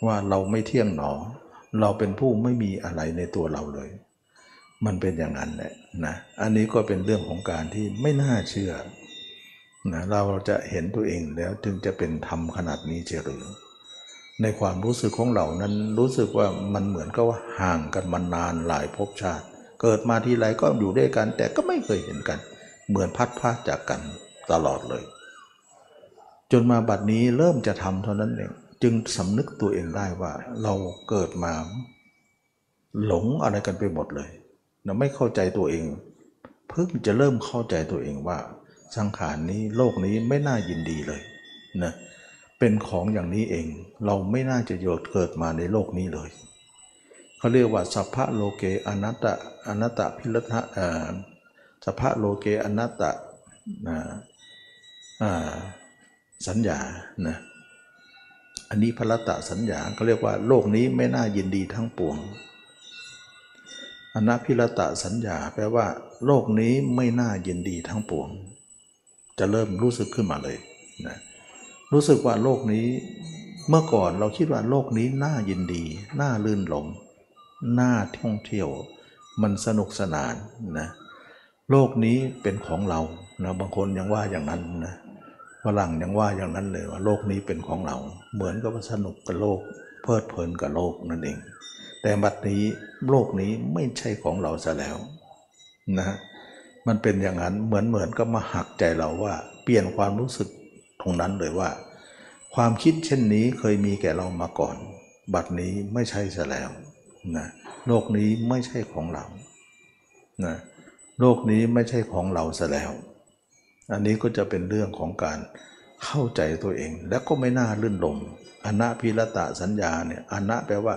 ว่าเราไม่เที่ยงหนอ เราเป็นผู้ไม่มีอะไรในตัวเราเลย มันเป็นอย่างนั้นแหละนะอันนี้ก็เป็นเรื่องของการที่ไม่น่าเชื่อนะเราจะเห็นตัวเองแล้วจึงจะเป็นธรรมขนาดนี้เจหรือในความรู้สึกของเรานั้นรู้สึกว่ามันเหมือนกับว่าห่างกันมานานหลายภพชาติ เกิดมาทีไรก็อยู่ด้วยกันแต่ก็ไม่เคยเห็นกัน เหมือนพัดพลาดจากกันตลอดเลย จนมาบัดนี้เริ่มจะทำเท่านั้นเองจึงสำนึกตัวเองได้ว่า เราเกิดมา หลงอะไรกันไปหมดเลยเราไม่เข้าใจตัวเอง เพิ่งจะเริ่มเข้าใจตัวเองว่า สังขารนี้โลกนี้ไม่น่ายินดีเลยนะเป็นของอย่างนี้เอง เราไม่น่าจะเกิดมาในโลกนี้เลยเขาเรียกว่าสัพพะโลเกอนัตตะอนัตตพิรทะ สัพพะโลเกอนัตตะสัญญานะอันนี้พระตะสัญญาก็เรียกว่าโลกนี้ไม่น่ายินดีทั้งปวงอนัพิรตะสัญญาแปลว่า โลกนี้ไม่น่ายินดีทั้งปวง จะเริ่มรู้สึกขึ้นมาเลยนะรู้สึกว่าโลกนี้เมื่อก่อนเราคิดว่าโลกนี้น่ายินดี น่าลื่นหลงน่าท่องเที่ยว มันสนุกสนานนะ โลกนี้เป็นของเรานะบางคนยังว่าอย่างนั้นนะฝรั่งยังว่าอย่างนั้นเลยว่าโลกนี้เป็นของเรา เหมือนกับสนุกกับโลก เพลิดเพลินกับโลกนั่นเอง แต่บัดนี้โลกนี้ไม่ใช่ของเราซะแล้วนะมันเป็นอย่างนั้นเหมือนเหมือนก็มาหักใจเราว่า เปลี่ยนความรู้สึกตรงนั้นเลยว่า ความคิดเช่นนี้เคยมีแก่เรามาก่อน บัดนี้ไม่ใช่ซะแล้วนะโลกนี้ไม่ใช่ของเรานะ โลกนี้ไม่ใช่ของเราซะแล้ว อันนี้ก็จะเป็นเรื่องของการเข้าใจตัวเองแล้วก็ไม่น่าลื่นลมอนะพิรตะสัญญาเนี่ยอนะแปลว่า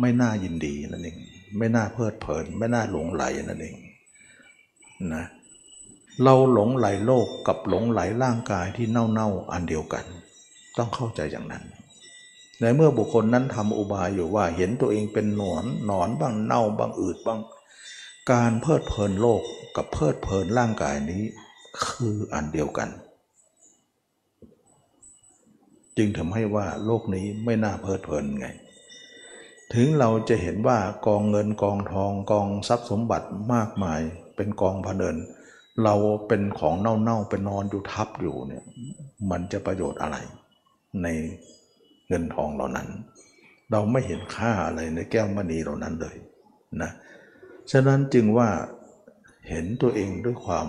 ไม่น่ายินดีนั่นเองไม่น่าเพลิดเพลิน ไม่น่าหลงไหลนั่นเองนะเราหลงไหลโลกกับหลงไหลร่างกายที่เน่าๆอันเดียวกัน ต้องเข้าใจอย่างนั้น ในเมื่อบุคคลนั้นทำอุบายอยู่ว่าเห็นตัวเองเป็นหนอนหนอนบ้างเน่าบ้างอืดบ้าง การเพลิดเพลินโลกกับเพลิดเพลินร่างกายนี้คืออันเดียวกัน จึงทำให้ว่าโลกนี้ไม่น่าเพลิดเพลินไง ถึงเราจะเห็นว่ากองเงินกองทองกองทรัพย์สมบัติมากมายเป็นกองพเนิน เราเป็นของเน่าๆเป็นนอนอยู่ทับอยู่เนี่ยมันจะประโยชน์อะไร ในเงินทองเหล่านั้น เราไม่เห็นค่าอะไรในแก้วมณีเหล่านั้นเลยนะ ฉะนั้นจึงว่าเห็นตัวเองด้วยความ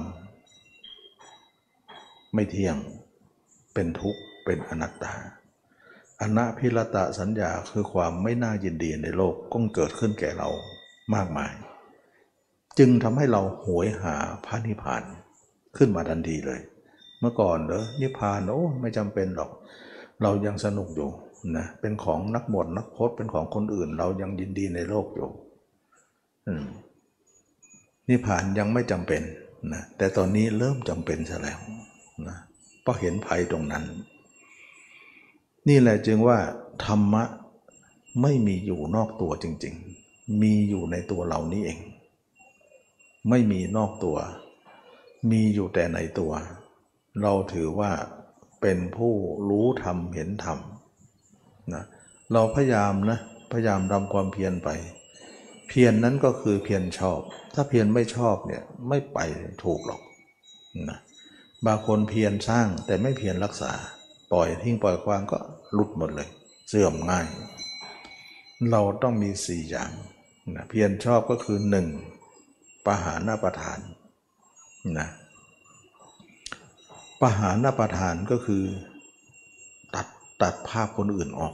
ไม่เที่ยงเป็นทุกข์เป็นอนัตตาอนัพิรตะสัญญาคือความไม่น่ายินดีในโลกก็เกิดขึ้นแก่เรามากมาย จึงทำให้เราหวยหาพระนิพพานขึ้นมาทันทีเลย เมื่อก่อนเนอะนิพพานโอ้ไม่จำเป็นหรอก เรายังสนุกอยู่นะเป็นของนักบวชนักพจน์เป็นของคนอื่น เรายังยินดีในโลกอยู่ นิพพานยังไม่จำเป็นนะแต่ตอนนี้เริ่มจำเป็นซะแล้วนะเพราะเห็นภัยตรงนั้น นี่แหละจึงว่า ธรรมะไม่มีอยู่นอกตัวจริง ๆ มีอยู่ในตัวเรานี้เอง ไม่มีนอกตัว มีอยู่แต่ในตัว เราถือว่าเป็นผู้รู้ธรรมเห็นธรรมนะเราพยายามนะพยายามทำความเพียรไป เพียรนนั้นก็คือเพียรชอบ ถ้าเพียรไม่ชอบเนี่ยไม่ไปถูกหรอกนะบางคนเพียรสร้างแต่ไม่เพียรรักษา ปล่อยทิ้งปล่อยควางก็หลุดหมดเลย เสื่อมง่าย เราต้องมีสี่อย่างนะเพียรชอบก็คือหนึ่งปหานาประทานนะปหานาประทานก็คือตัดตัดภาพคนอื่นออก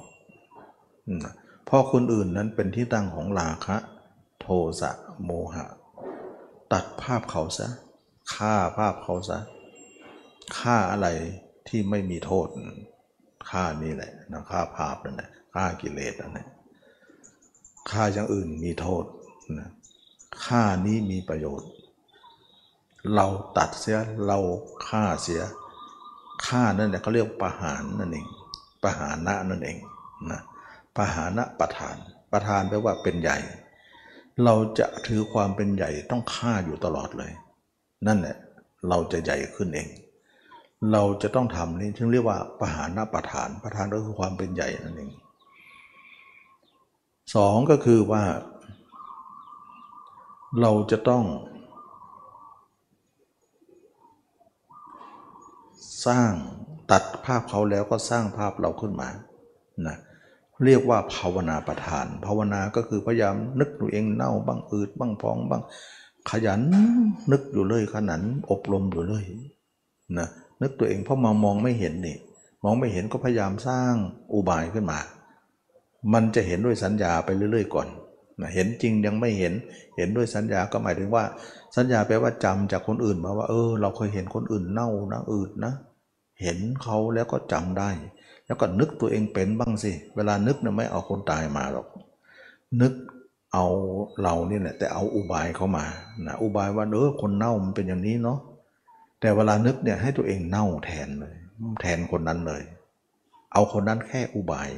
นะเพราะคนอื่นนั้นเป็นที่ตั้งของราคะ โทสะโมหะ ตัดภาพเขาซะฆ่าภาพเขาซะฆ่าอะไรที่ไม่มีโทษฆ่านี่แหละนะฆ่าภาพนั่นแหละฆ่ากิเลสนั่นแหละฆ่าอย่างอื่นมีโทษนะฆ่านี้มีประโยชน์ เราตัดเสียเราฆ่าเสียฆ่านั่นแหละเขาเรียกประหารนั่นเองประหานะนั่นเองนะประหานะประธาน ประธานแปลว่าเป็นใหญ่ เราจะถือความเป็นใหญ่ต้องฆ่าอยู่ตลอดเลย นั่นแหละเราจะใหญ่ขึ้นเอง เราจะต้องทำนี่ถึงเรียกว่าประหานประธานประธานก็คือความเป็นใหญ่นั่นเองสองก็คือว่า เราจะต้องสร้างตัดภาพเขาแล้วก็สร้างภาพเราขึ้นมานะเเรียกว่าภาวนาประทาน ภาวนาก็คือพยายามนึกตัวเองเน่าบ้างอืดบ้างพองบ้าง ขยันนึกอยู่เลยขนันอบรมอยู่เลยนะนึกตัวเองเพราะมามองไม่เห็นนี่มองไม่เห็นก็พยายามสร้างอุบายขึ้นมา มันจะเห็นด้วยสัญญาไปเรื่อยๆก่อนนะเห็นจริงยังไม่เห็น เห็นด้วยสัญญาก็หมายถึงว่า สัญญาแปลว่าจำจากคนอื่นมาว่า เออ เราเคยเห็นคนอื่นเน่านะอืดนะ เห็นเขาแล้วก็จำได้ แล้วก็นึกตัวเองเป็นบ้างสิ เวลานึกเนี่ยไม่เอาคนตายมาหรอก นึกเอาเราเนี่ยแหละแต่เอาอุบายเขามานะอุบายว่าเออคนเน่ามันเป็นอย่างนี้เนาะแต่เวลานึกเนี่ยให้ตัวเองเน่าแทนเลย แทนคนนั้นเลย เอาคนนั้นแค่อุบาย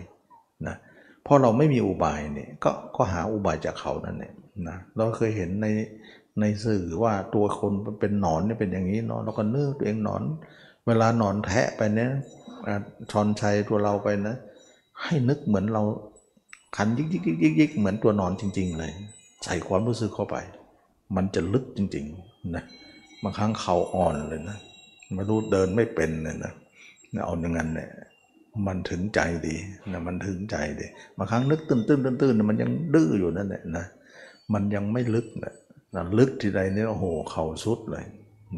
นะพราะเราไม่มีอุบายเนี่ยก็ก็หาอุบายจากเขานั่นแหละนะเราเคยเห็นในในสื่อว่าตัวคนเป็นหนอนเนี่ยเป็นอย่างนี้เนาะเราก็นึกตัวเองหนอน เวลาหนอนแทะไปเนี่ย ชอนชัยตัวเราไปนะ ให้นึกเหมือนเราขันยิกยิกยิกยิกยิกเหมือนตัวนอนจริง ๆ เลย ใส่ความรู้สึกเข้าไป มันจะลึกจริงๆนะบางครั้งเข่าอ่อนเลยนะไม่รู้เดินไม่เป็นเลยนะเอาอย่างนั้นเนี่ยมันถึงใจดีนะมันถึงใจดีบางครั้งนึกตื้นตื้นตื้นตื้นมันยังดื้ออยู่นั่นแหละนะมันยังไม่ลึกนะนะลึกทีใดเนี่ยโอ้โหเข่าสุดเลย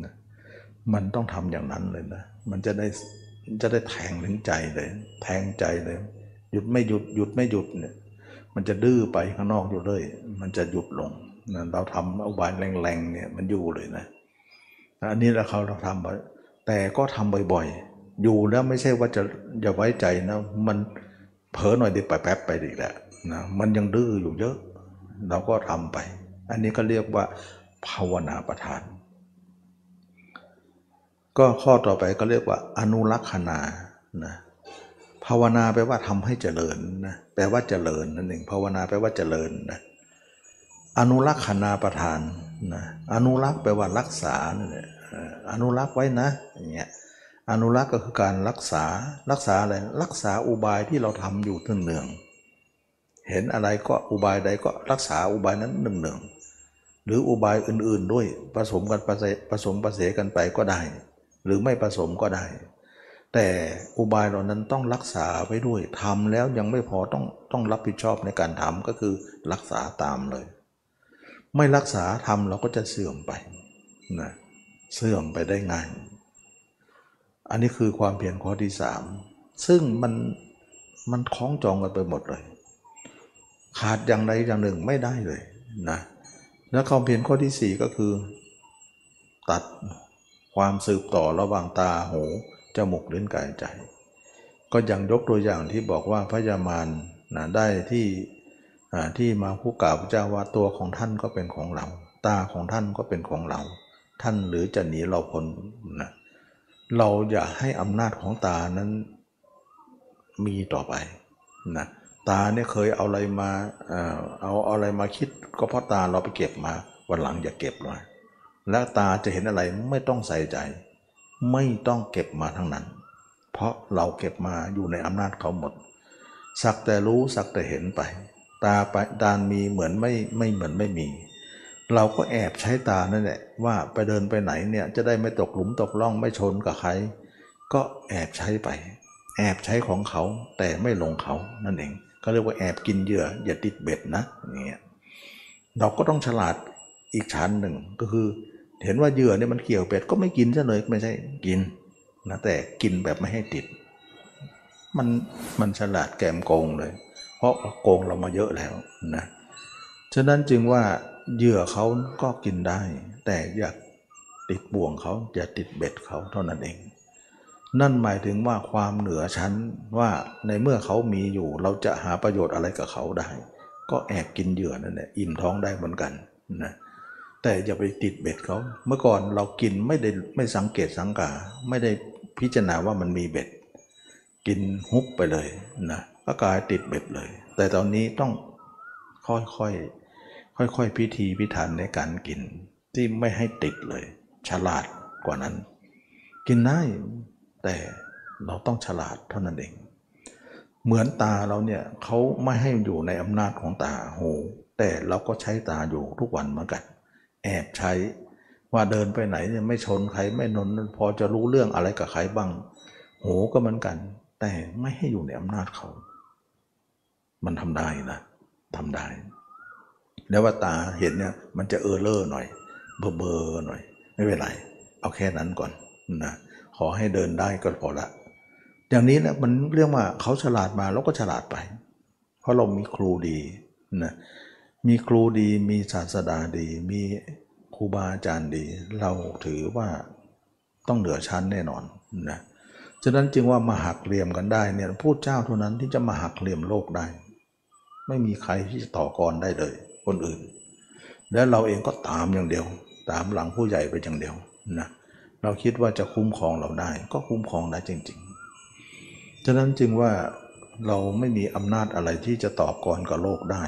นะมันต้องทำอย่างนั้นเลยนะมันจะได้ จะได้แทงถึงใจเลย แทงใจเลย หยุดไม่หยุดหยุดไม่หยุดเนี่ย มันจะดื้อไปข้างนอกอยู่เลย มันจะหยุดลงนะเราทำอุบายแรงๆเนี่ยมันอยู่เลยนะอันนี้เราเขาเราทำแต่ก็ทำบ่อยๆ อยู่แล้วไม่ใช่ว่าจะอย่าไว้ใจนะ มันเผลอหน่อยดีไปแป๊บไปอีกแหละนะมันยังดื้ออยู่เยอะ เราก็ทำไป อันนี้ก็เรียกว่าภาวนาประทาน ก็ข้อต่อไปก็เรียกว่าอนุรักษณานะภาวนาแปลว่าทำให้เจริญนะแปลว่าเจริญนั่นเองภาวนาแปลว่าเจริญนะอนุรักษณาประทานนะอนุรักษ์แปลว่ารักษานี่แหละอนุรักษ์ไว้นะอย่างเงี้ยอนุรักษ์ก็คือการรักษารักษาอะไรรักษาอุบายที่เราทำอยู่เนืองเห็นอะไรก็อุบายใดก็รักษาอุบายนั้นเนืองหรืออุบายอื่นๆด้วยผสมกันผสมประเสกันไปก็ได้ หรือไม่ผสมก็ได้ แต่อุบายเหล่านั้นต้องรักษาไว้ด้วยทำแล้วยังไม่พอต้องต้องรับผิดชอบในการทำก็คือรักษาตามเลย ไม่รักษาทำเราก็จะเสื่อมไปนะเสื่อมไปได้ง่ายอันนี้คือความเพียรข้อที่สามซึ่งมันมันคล้องจองกันไปหมดเลย ขาดอย่างใดอย่างหนึ่งไม่ได้เลยนะแล้วความเพียรข้อที่สี่ก็คือ ตัด ความสืบต่อระหว่างตาหูจมูกลิ้นกายใจ ก็ยังยกตัวอย่างที่บอกว่าพระยามารนะได้ที่ที่มาผู้กล่าวพระเจ้าว่าตัวของท่านก็เป็นของเรา ตาของท่านก็เป็นของเรา ท่านหรือจะหนีเราพ้นนะเราอย่าให้อำนาจของตานั้นมีต่อไปนะตาเนี่ยเคยเอาอะไรมาเอาเอาอะไรมาคิด ก็เพราะตาเราไปเก็บมาวันหลังอย่าเก็บเลย แล้วตาจะเห็นอะไรไม่ต้องใส่ใจ ไม่ต้องเก็บมาทั้งนั้น เพราะเราเก็บมาอยู่ในอำนาจเขาหมด สักแต่รู้สักแต่เห็นไป ตาไปดานมีเหมือนไม่ไม่เหมือนไม่มี เราก็แอบใช้ตานั่นแหละว่าไปเดินไปไหนเนี่ยจะได้ไม่ตกหลุมตกล่องไม่ชนกับใคร ก็แอบใช้ไป แอบใช้ของเขาแต่ไม่ลงเขานั่นเองก็เรียกว่าแอบกินเหยื่ออย่าติดเบ็ดนะเนี่ยเราก็ต้องฉลาดอีกชั้นหนึ่งก็คือ เห็นว่าเหยื่อเนี่ยมันเกี่ยวเป็ดก็ไม่กินซะเลยไม่ใช่กินนะแต่กินแบบไม่ให้ติด มันมันฉลาดแกมโกงเลย เพราะโกงเรามาเยอะแล้วนะฉะนั้นจึงว่าเหยื่อเขาก็กินได้ แต่อย่าติดบ่วงเขาอย่าติดเบ็ดเขาเท่านั้นเอง นั่นหมายถึงว่าความเหนือชั้นว่าในเมื่อเขามีอยู่เราจะหาประโยชน์อะไรกับเขาได้ ก็แอบกินเหยื่อนั่นแหละอิ่มท้องได้เหมือนกันนะ แต่อย่าไปติดเบ็ดเขาเมื่อก่อนเรากินไม่ได้ไม่สังเกตสังกาไม่ได้พิจารณาว่ามันมีเบ็ด กินฮุบไปเลยนะก็กลายติดเบ็ดเลย แต่ตอนนี้ต้องค่อยๆค่อยๆพิธีพิถันในการกิน ที่ไม่ให้ติดเลย ฉลาดกว่านั้น กินได้แต่เราต้องฉลาดเท่านั้นเอง เหมือนตาเราเนี่ยเขาไม่ให้อยู่ในอำนาจของตาหูแต่เราก็ใช้ตาอยู่ทุกวันเหมือนกัน แอบใช้ ว่าเดินไปไหนเนี่ยไม่ชนใครไม่นนพอจะรู้เรื่องอะไรกับใครบ้างหูก็เหมือนกัน แต่ไม่ให้อยู่ในอำนาจเขา มันทำได้นะทำได้ แล้วว่าตาเห็นเนี่ย มันจะเออเลอร์หน่อย เบอเบอร์หน่อย ไม่เป็นไรเอาแค่นั้นก่อนนะขอให้เดินได้ก็พอละอย่างนี้นะมันเรียกว่าเขาฉลาดมาเราก็ฉลาดไป เพราะเรามีครูดีนะ มีครูดีมีศาสดาดี มีครูบาอาจารย์ดี เราถือว่าต้องเหนือชั้นแน่นอนนะฉะนั้นจึงว่ามาหักเหลี่ยมกันได้เนี่ยพูดเจ้าเท่านั้นที่จะมาหักเหลี่ยมโลกได้ ไม่มีใครที่จะต่อกรได้เลย คนอื่น และเราเองก็ตามอย่างเดียว ตามหลังผู้ใหญ่ไปอย่างเดียวนะเราคิดว่าจะคุ้มครองเราได้ ก็คุ้มครองได้จริง ๆ ฉะนั้นจึงว่าเราไม่มีอำนาจอะไรที่จะต่อกรกับโลกได้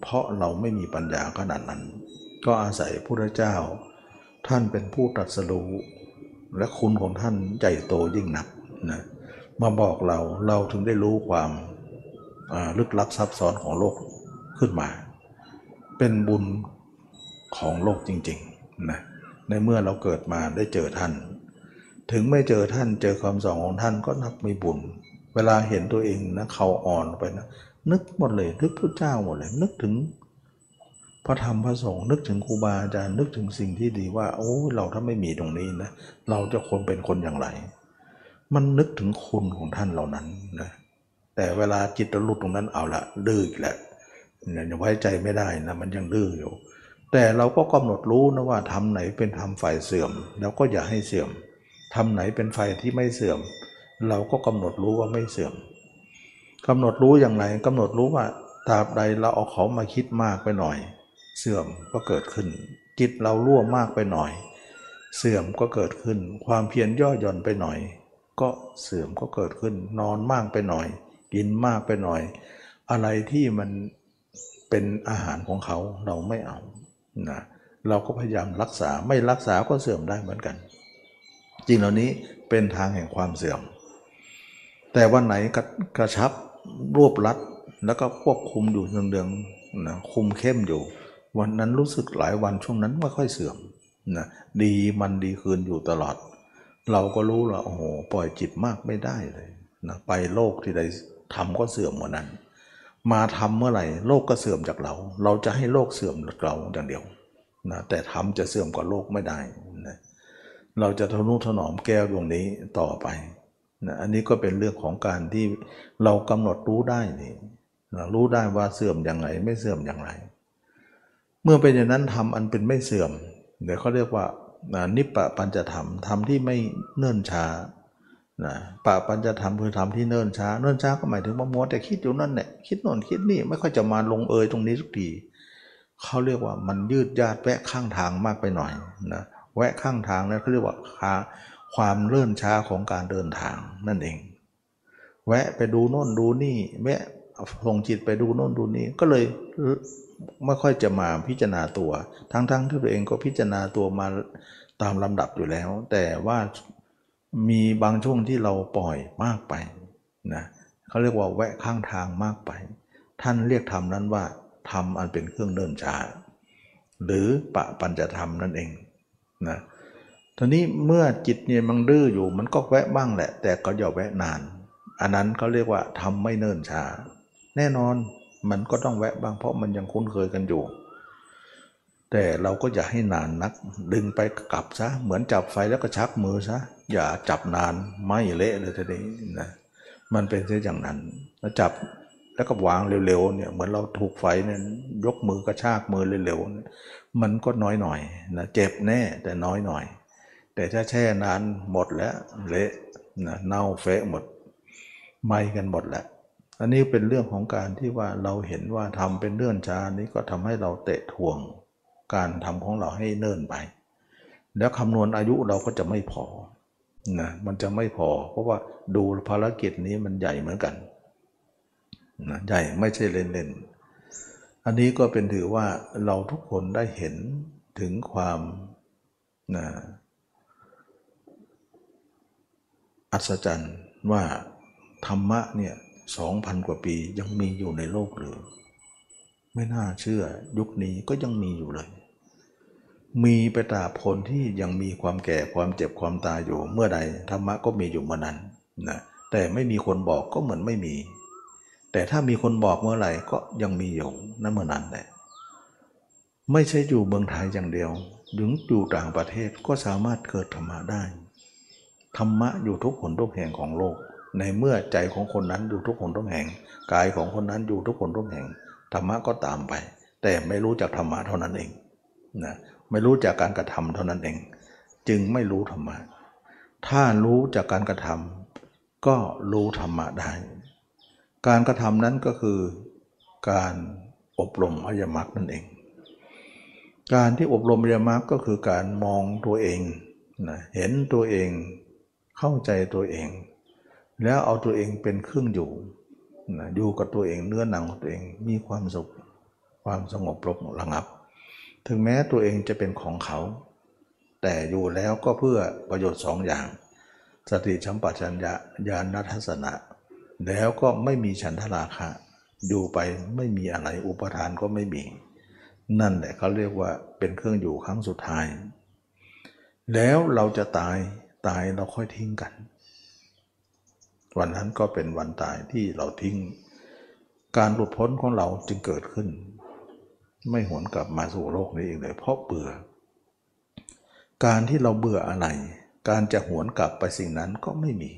เพราะเราไม่มีปัญญาขนาดนั้น ก็อาศัยพระเจ้า ท่านเป็นผู้ตรัสรู้และคุณของท่านใหญ่โตยิ่งนักนะมาบอกเราเราถึงได้รู้ความลึกลับซับซ้อนของโลกขึ้นมา เป็นบุญของโลกจริงๆนะในเมื่อเราเกิดมาได้เจอท่าน ถึงไม่เจอท่านเจอคำสอนของท่านก็นับไม่บุญ เวลาเห็นตัวเองนะเขาอ่อนไปนะ นึกหมดเลย นึกพระเจ้าหมดเลย นึกถึงพระธรรมพระสงฆ์นึกถึงครูบาอาจารย์นึกถึงสิ่งที่ดีว่า โอ้เราถ้าไม่มีตรงนี้นะเราจะคนเป็นคนอย่างไร มันนึกถึงคุณของท่านเหล่านั้นนะแต่เวลาจิตหลุดตรงนั้นเอาละดื้ออีกแล้วยังไว้ใจไม่ได้นะมันยังดื้ออยู่ แต่เราก็กำหนดรู้นะว่าทำไหนเป็นทำฝ่ายเสื่อม แล้วก็อย่าให้เสื่อมทำไหนเป็นไฟที่ไม่เสื่อม เราก็กำหนดรู้ว่าไม่เสื่อม กำหนดรู้อย่างไรกำหนดรู้ว่าตราบใดเราเอาเขามาคิดมากไปหน่อย เสื่อมก็เกิดขึ้น จิตเราล่วมากไปหน่อย เสื่อมก็เกิดขึ้น ความเพียรย่อหย่อนไปหน่อย ก็เสื่อมก็เกิดขึ้น นอนมากไปหน่อย กินมากไปหน่อย อะไรที่มันเป็นอาหารของเขาเราไม่เอานะเราก็พยายามรักษาไม่รักษาก็เสื่อมได้เหมือนกัน จริงเหล่านี้เป็นทางแห่งความเสื่อม แต่วันไหนกระชับ รวบรัดแล้วก็ควบคุมอยู่เดืองๆนะคุมเข้มอยู่ วันนั้นรู้สึกหลายวันช่วงนั้นไม่ค่อยเสื่อมนะดีมันดีคืนอยู่ตลอด เราก็รู้ล้วโอ้โหปล่อยจิตมากไม่ได้เลยนะไปโลกที่ใดทำก็เสื่อมเหมือนนั้น มาทำเมื่อไหร่โลกก็เสื่อมจากเรา เราจะให้โลกเสื่อมจากเราอย่างเดียวนะแต่ทำจะเสื่อมกว่าโลกไม่ได้นะเราจะทนุถนอมแก้วดวงนี้ต่อไป นะอันนี้ก็เป็นเรื่องของการที่เรากำหนดรู้ได้นี่นะรู้ได้ว่าเสื่อมอย่างไรไม่เสื่อมอย่างไร เมื่อเป็นอย่างนั้นทำอันเป็นไม่เสื่อมเดี๋ยวเขาเรียกว่านิปปปัญจธรรมทำที่ไม่เนิ่นช้านะปะปัญจธรรมคือทำที่เนิ่นช้า เนิ่นช้าก็หมายถึงว่ามัวแต่คิดอยู่นั่นแหละคิดโน่นคิดนี่ไม่ค่อยจะมาลงเอยตรงนี้ทุกทีเขาเรียกว่ามันยืดยาดแวะข้างทางมากไปหน่อยนะแวะข้างทางนั่นเขาเรียกว่าค ความเลื่อนช้าของการเดินทางนั่นเอง แวะไปดูโน่นดูนี่ แวะส่งจิตไปดูโน่นดูนี่ก็เลยไม่ค่อยจะมาพิจารณาตัว ทั้งๆทที่ตัวเองก็พิจารณาตัวมาตามลำดับอยู่แล้ว แต่ว่ามีบางช่วงที่เราปล่อยมากไปนะเขาเรียกว่าแวะข้างทางมากไป ท่านเรียกธรรมนั้นว่าธรรมอันเป็นเครื่องเดินช้าหรือปะปัญจะธรรมนั่นเองนะ ทีนี้เมื่อจิตเนี่ยมันดื้ออยู่มันก็แวะบ้างแหละ แต่ก็อย่าแวะนาน อันนั้นเขาเรียกว่าทำไม่เนิ่นช้า แน่นอนมันก็ต้องแวะบ้างเพราะมันยังคุ้นเคยกันอยู่ แต่เราก็อย่าให้นานนัก ดึงไปกลับซะเหมือนจับไฟแล้วก็ชักมือซะอย่าจับนานไม่เละเลยทีนี้นะมันเป็นเช่นอย่างนั้นแล้วจับแล้วก็วางเร็วๆเนี่ยเหมือนเราถูกไฟเนี่ยยกมือกระชากมือเร็วๆมันก็น้อยหน่อยนะเจ็บแน่แต่น้อยหน่อย แต่ถ้าแช่นานหมดแล้ว เละนะเน่าเฟะหมดไหมกันหมดแล้วอันนี้เป็นเรื่องของการที่ว่าเราเห็นว่าทำเป็นเนื่อนช้านี้ก็ทำให้เราเตะทวงการทำของเราให้เนิ่นไป แล้วคำนวณอายุเราก็จะไม่พอนะมันจะไม่พอ เพราะว่าดูภารกิจนี้มันใหญ่เหมือนกันนะใหญ่ไม่ใช่เล่นๆอันนี้ก็เป็นถือว่าเราทุกคนได้เห็นถึงความนะ อัศจรรย์ว่าธรรมะเนี่ยสองพันกว่าปียังมีอยู่ในโลกหรือ ไม่น่าเชื่อยุคนี้ก็ยังมีอยู่เลย มีไปตราบคนที่ยังมีความแก่ความเจ็บความตายอยู่เมื่อใดธรรมะก็มีอยู่เมื่อนั้นนะแต่ไม่มีคนบอกก็เหมือนไม่มี แต่ถ้ามีคนบอกเมื่อไหร่ก็ยังมีอยู่นั่นเมื่อนั้นแหละไม่ใช่อยู่เมืองไทยอย่างเดียว ถึงอยู่ต่างประเทศก็สามารถเกิดธรรมะได้ ธรรมะอยู่ทุกคนทุกแห่งของโลก ในเมื่อใจของคนนั้นอยู่ทุกคนทุกแห่ง กายของคนนั้นอยู่ทุกคนทุกแห่ง ธรรมะก็ตามไป แต่ไม่รู้จักธรรมะเท่านั้นเองนะไม่รู้จากการกระทำเท่านั้นเอง จึงไม่รู้ธรรมะ ถ้ารู้จากการกระทำก็รู้ธรรมะได้ การกระทำนั้นก็คือการอบรมอริยมรรคนั่นเอง การที่อบรมอริยมรรคก็คือการมองตัวเองนะเห็นตัวเอง เข้าใจตัวเอง แล้วเอาตัวเองเป็นเครื่องอยู่นะอยู่กับตัวเองเนื้อหนังของตัวเองมีความสุข ความสงบรบระงับ ถึงแม้ตัวเองจะเป็นของเขา แต่อยู่แล้วก็เพื่อประโยชน์สองอย่าง สติชัมปชัญญะญาณทัศนะ แล้วก็ไม่มีฉันทราคะอยู่ไปไม่มีอะไรอุปทานก็ไม่มี นั่นแหละเขาเรียกว่าเป็นเครื่องอยู่ครั้งสุดท้าย แล้วเราจะตาย ตายเราค่อยทิ้งกัน วันนั้นก็เป็นวันตายที่เราทิ้ง การหลุดพ้นของเราจึงเกิดขึ้น ไม่หวนกลับมาสู่โลกนี้อีกเลยเพราะเบื่อ การที่เราเบื่ออะไร การจะหวนกลับไปสิ่งนั้นก็ไม่มี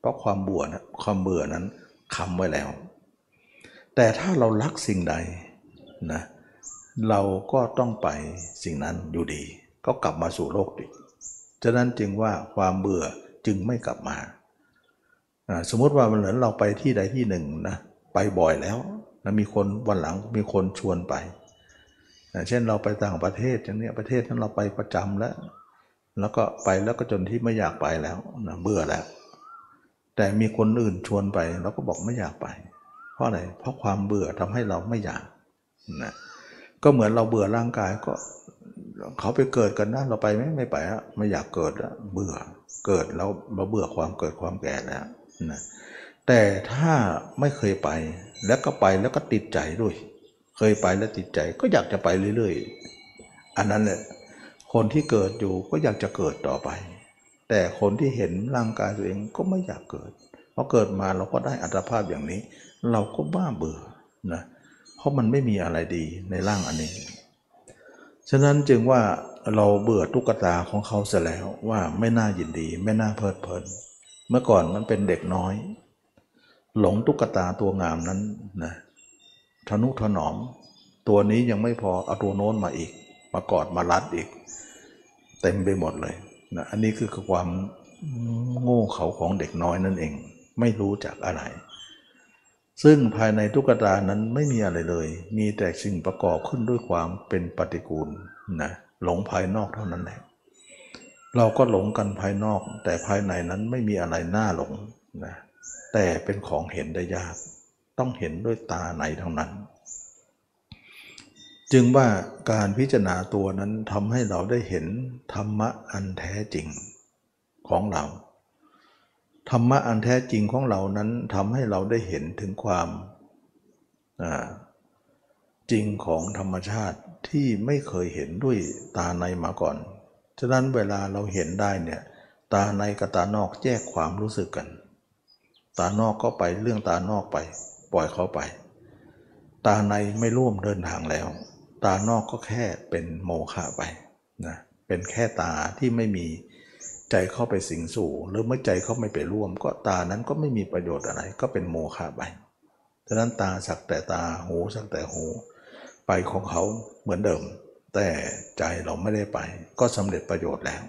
เพราะความเบื่อนะความเบื่อนั้นคำไว้แล้ว แต่ถ้าเรารักสิ่งใดนะเราก็ต้องไปสิ่งนั้นอยู่ดี ก็กลับมาสู่โลกอีก ฉะนั้นจึงว่าความเบื่อจึงไม่กลับมา สมมติว่ามันเหมือนเราไปที่ใดที่หนึ่งนะไปบ่อยแล้วนะมีคนวันหลังมีคนชวนไป เช่นเราไปต่างประเทศอย่างนี้ประเทศนั้นเราไปประจำแล้ว แล้วก็ไปแล้วก็จนที่ไม่อยากไปแล้วนะเบื่อแล้ว แต่มีคนอื่นชวนไปเราก็บอกไม่อยากไป เพราะอะไรเพราะความเบื่อทำให้เราไม่อยากนะก็เหมือนเราเบื่อร่างกายก็ เขาไปเกิดกันนะเราไปไหมไม่ไปอะไม่อยากเกิดอะเบื่อเกิดแล้วเราเบื่อความเกิดความแก่แล้วนะแต่ถ้าไม่เคยไปแล้วก็ไปแล้วก็ติดใจด้วย เคยไปแล้วติดใจก็อยากจะไปเรื่อยๆ อันนั้นแหละคนที่เกิดอยู่ก็อยากจะเกิดต่อไป แต่คนที่เห็นร่างกายตัวเองก็ไม่อยากเกิดเพราะเกิดมาเราก็ได้อัตภาพอย่างนี้ เราก็บ้าเบื่อนะเพราะมันไม่มีอะไรดีในร่างอันนี้ ฉะนั้นจึงว่าเราเบื่อตุ๊กตาของเขาเสียแล้วว่าไม่น่ายินดี ไม่น่าเพลิดเพลิน เมื่อก่อนมันเป็นเด็กน้อย หลงตุ๊กตาตัวงามนั้นนะทนุถนอม ตัวนี้ยังไม่พอเอาตัวโน้นมาอีก มากอดมารัดอีก เต็มไปหมดเลยนะอันนี้คือความโง่เขาของเด็กน้อยนั่นเอง ไม่รู้จักอะไร ซึ่งภายในตุ๊กตานั้นไม่มีอะไรเลย มีแต่สิ่งประกอบขึ้นด้วยความเป็นปฏิกูลนะหลงภายนอกเท่านั้นแหละเราก็หลงกันภายนอก แต่ภายในนั้นไม่มีอะไรน่าหลงนะแต่เป็นของเห็นได้ยาก ต้องเห็นด้วยตาในเท่านั้น จึงว่าการพิจารณาตัวนั้นทำให้เราได้เห็นธรรมะอันแท้จริงของเรา ธรรมะอันแท้จริงของเรานั้นทำให้เราได้เห็นถึงความจริงของธรรมชาติที่ไม่เคยเห็นด้วยตาในมาก่อน ฉะนั้นเวลาเราเห็นได้เนี่ยตาในกับตานอกแยกความรู้สึกกัน ตานอกก็ไปเรื่องตานอกไป ปล่อยเขาไป ตาในไม่ร่วมเดินทางแล้ว ตานอกก็แค่เป็นโมฆะไปนะเป็นแค่ตาที่ไม่มี ใจเข้าไปสิงสู่หรือเมื่อใจเขาไม่ไปร่วม ก็ตานั้นก็ไม่มีประโยชน์อะไร ก็เป็นโมฆะไปฉะนั้นตาสักแต่ตาหูสักแต่หู ไปของเขาเหมือนเดิม แต่ใจเราไม่ได้ไป ก็สำเร็จประโยชน์แล้ว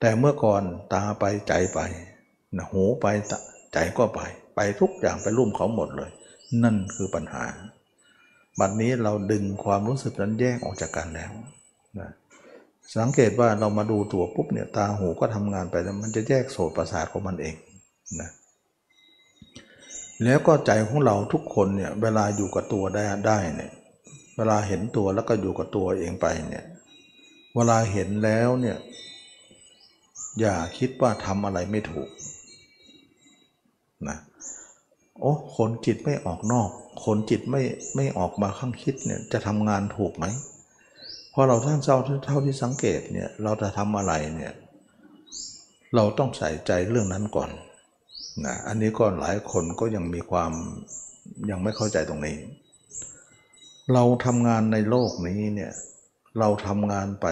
แต่เมื่อก่อนตาไปใจไปหูไปใจก็ไป ไปทุกอย่างไปร่วมเขาหมดเลย นั่นคือปัญหาบัดนนี้เราดึงความรู้สึกนั้นแยกออกจากกันแล้วนะ สังเกตว่าเรามาดูตัวปุ๊บเนี่ยตาหูก็ทำงานไปแล้วมันจะแยกโสตประสาทของมันเองนะแล้วก็ใจของเราทุกคนเนี่ยเวลาอยู่กับตัวได้ได้เนี่ยเวลาเห็นตัวแล้วก็อยู่กับตัวเองไปเนี่ยเวลาเห็นแล้วเนี่ยอย่าคิดว่าทำอะไรไม่ถูกนะโอ้คนจิตไม่ออกนอก คนจิตไม่ไม่ออกมาข้างคิดเนี่ยจะทำงานถูกไหม พอเราท่านเจ้าเท่าที่สังเกตเนี่ยเราจะทำอะไรเนี่ยเราต้องใส่ใจเรื่องนั้นก่อนนะอันนี้ก็หลายคนก็ยังมีความยังไม่เข้าใจตรงนี้ เราทำงานในโลกนี้เนี่ยเราทำงานไป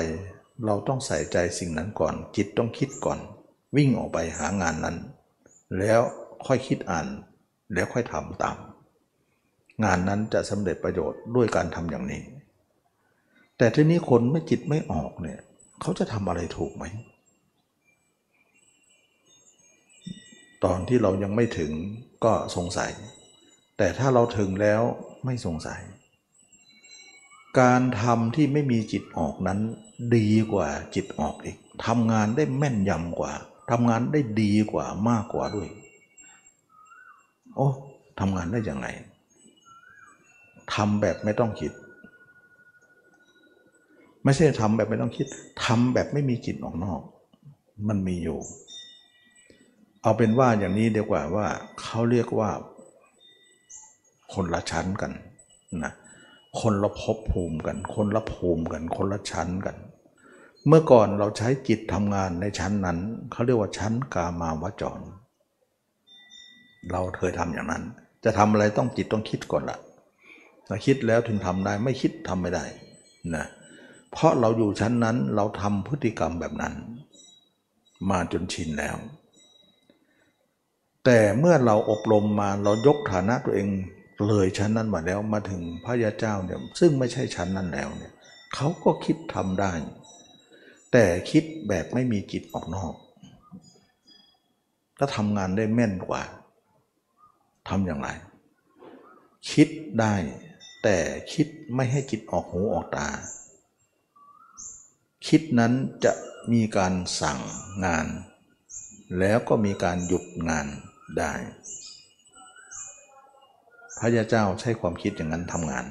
เราต้องใส่ใจสิ่งนั้นก่อน จิตต้องคิดก่อน วิ่งออกไปหางานนั้น แล้วค่อยคิดอ่าน แล้วค่อยทำตาม งานนั้นจะสำเร็จประโยชน์ด้วยการทำอย่างนี้ แต่ทีนี้คนไม่จิตไม่ออกเนี่ยเขาจะทำอะไรถูกไหม ตอนที่เรายังไม่ถึงก็สงสัย แต่ถ้าเราถึงแล้วไม่สงสัย การทำที่ไม่มีจิตออกนั้น ดีกว่าจิตออกอีกทำงานได้แม่นยำกว่าทำงานได้ดีกว่ามากกว่าด้วย โอ้ทำงานได้ยังไงทำแบบไม่ต้องคิด ไม่ใช่ทำแบบไม่ต้องคิดทำแบบไม่มีจิตออกนอก มันมีอยู่ เอาเป็นว่าอย่างนี้เดียวกว่าว่าเขาเรียกว่า คนละชั้นกันนะคนละภพภูมิกัน คนละภูมิกัน คนละชั้นกัน เมื่อก่อนเราใช้จิตทำงานในชั้นนั้น เขาเรียกว่าชั้นกามาวจร เราเคยทำอย่างนั้น จะทำอะไรต้องจิตต้องคิดก่อนละถ้าคิดแล้วถึงทำได้ไม่คิดทำไม่ได้นะเเพราะเราอยู่ชั้นนั้นเราทำพฤติกรรมแบบนั้น มาจนชินแล้ว แต่เมื่อเราอบรมมาเรายกฐานะตัวเองเลยชั้นนั้นมาแล้วมาถึงพระยาเจ้าเนี่ยซึ่งไม่ใช่ชั้นนั้นแล้วเนี่ยเขาก็คิดทำได้ แต่คิดแบบไม่มีจิตออกนอกก็ทำงานได้แม่นกว่าทำอย่างไร คิดได้ แต่คิดไม่ให้จิตออกหูออกตา คิดนั้นจะมีการสั่งงาน แล้วก็มีการหยุดงานได้ พระยาเจ้าใช้ความคิดอย่างนั้นทำงาน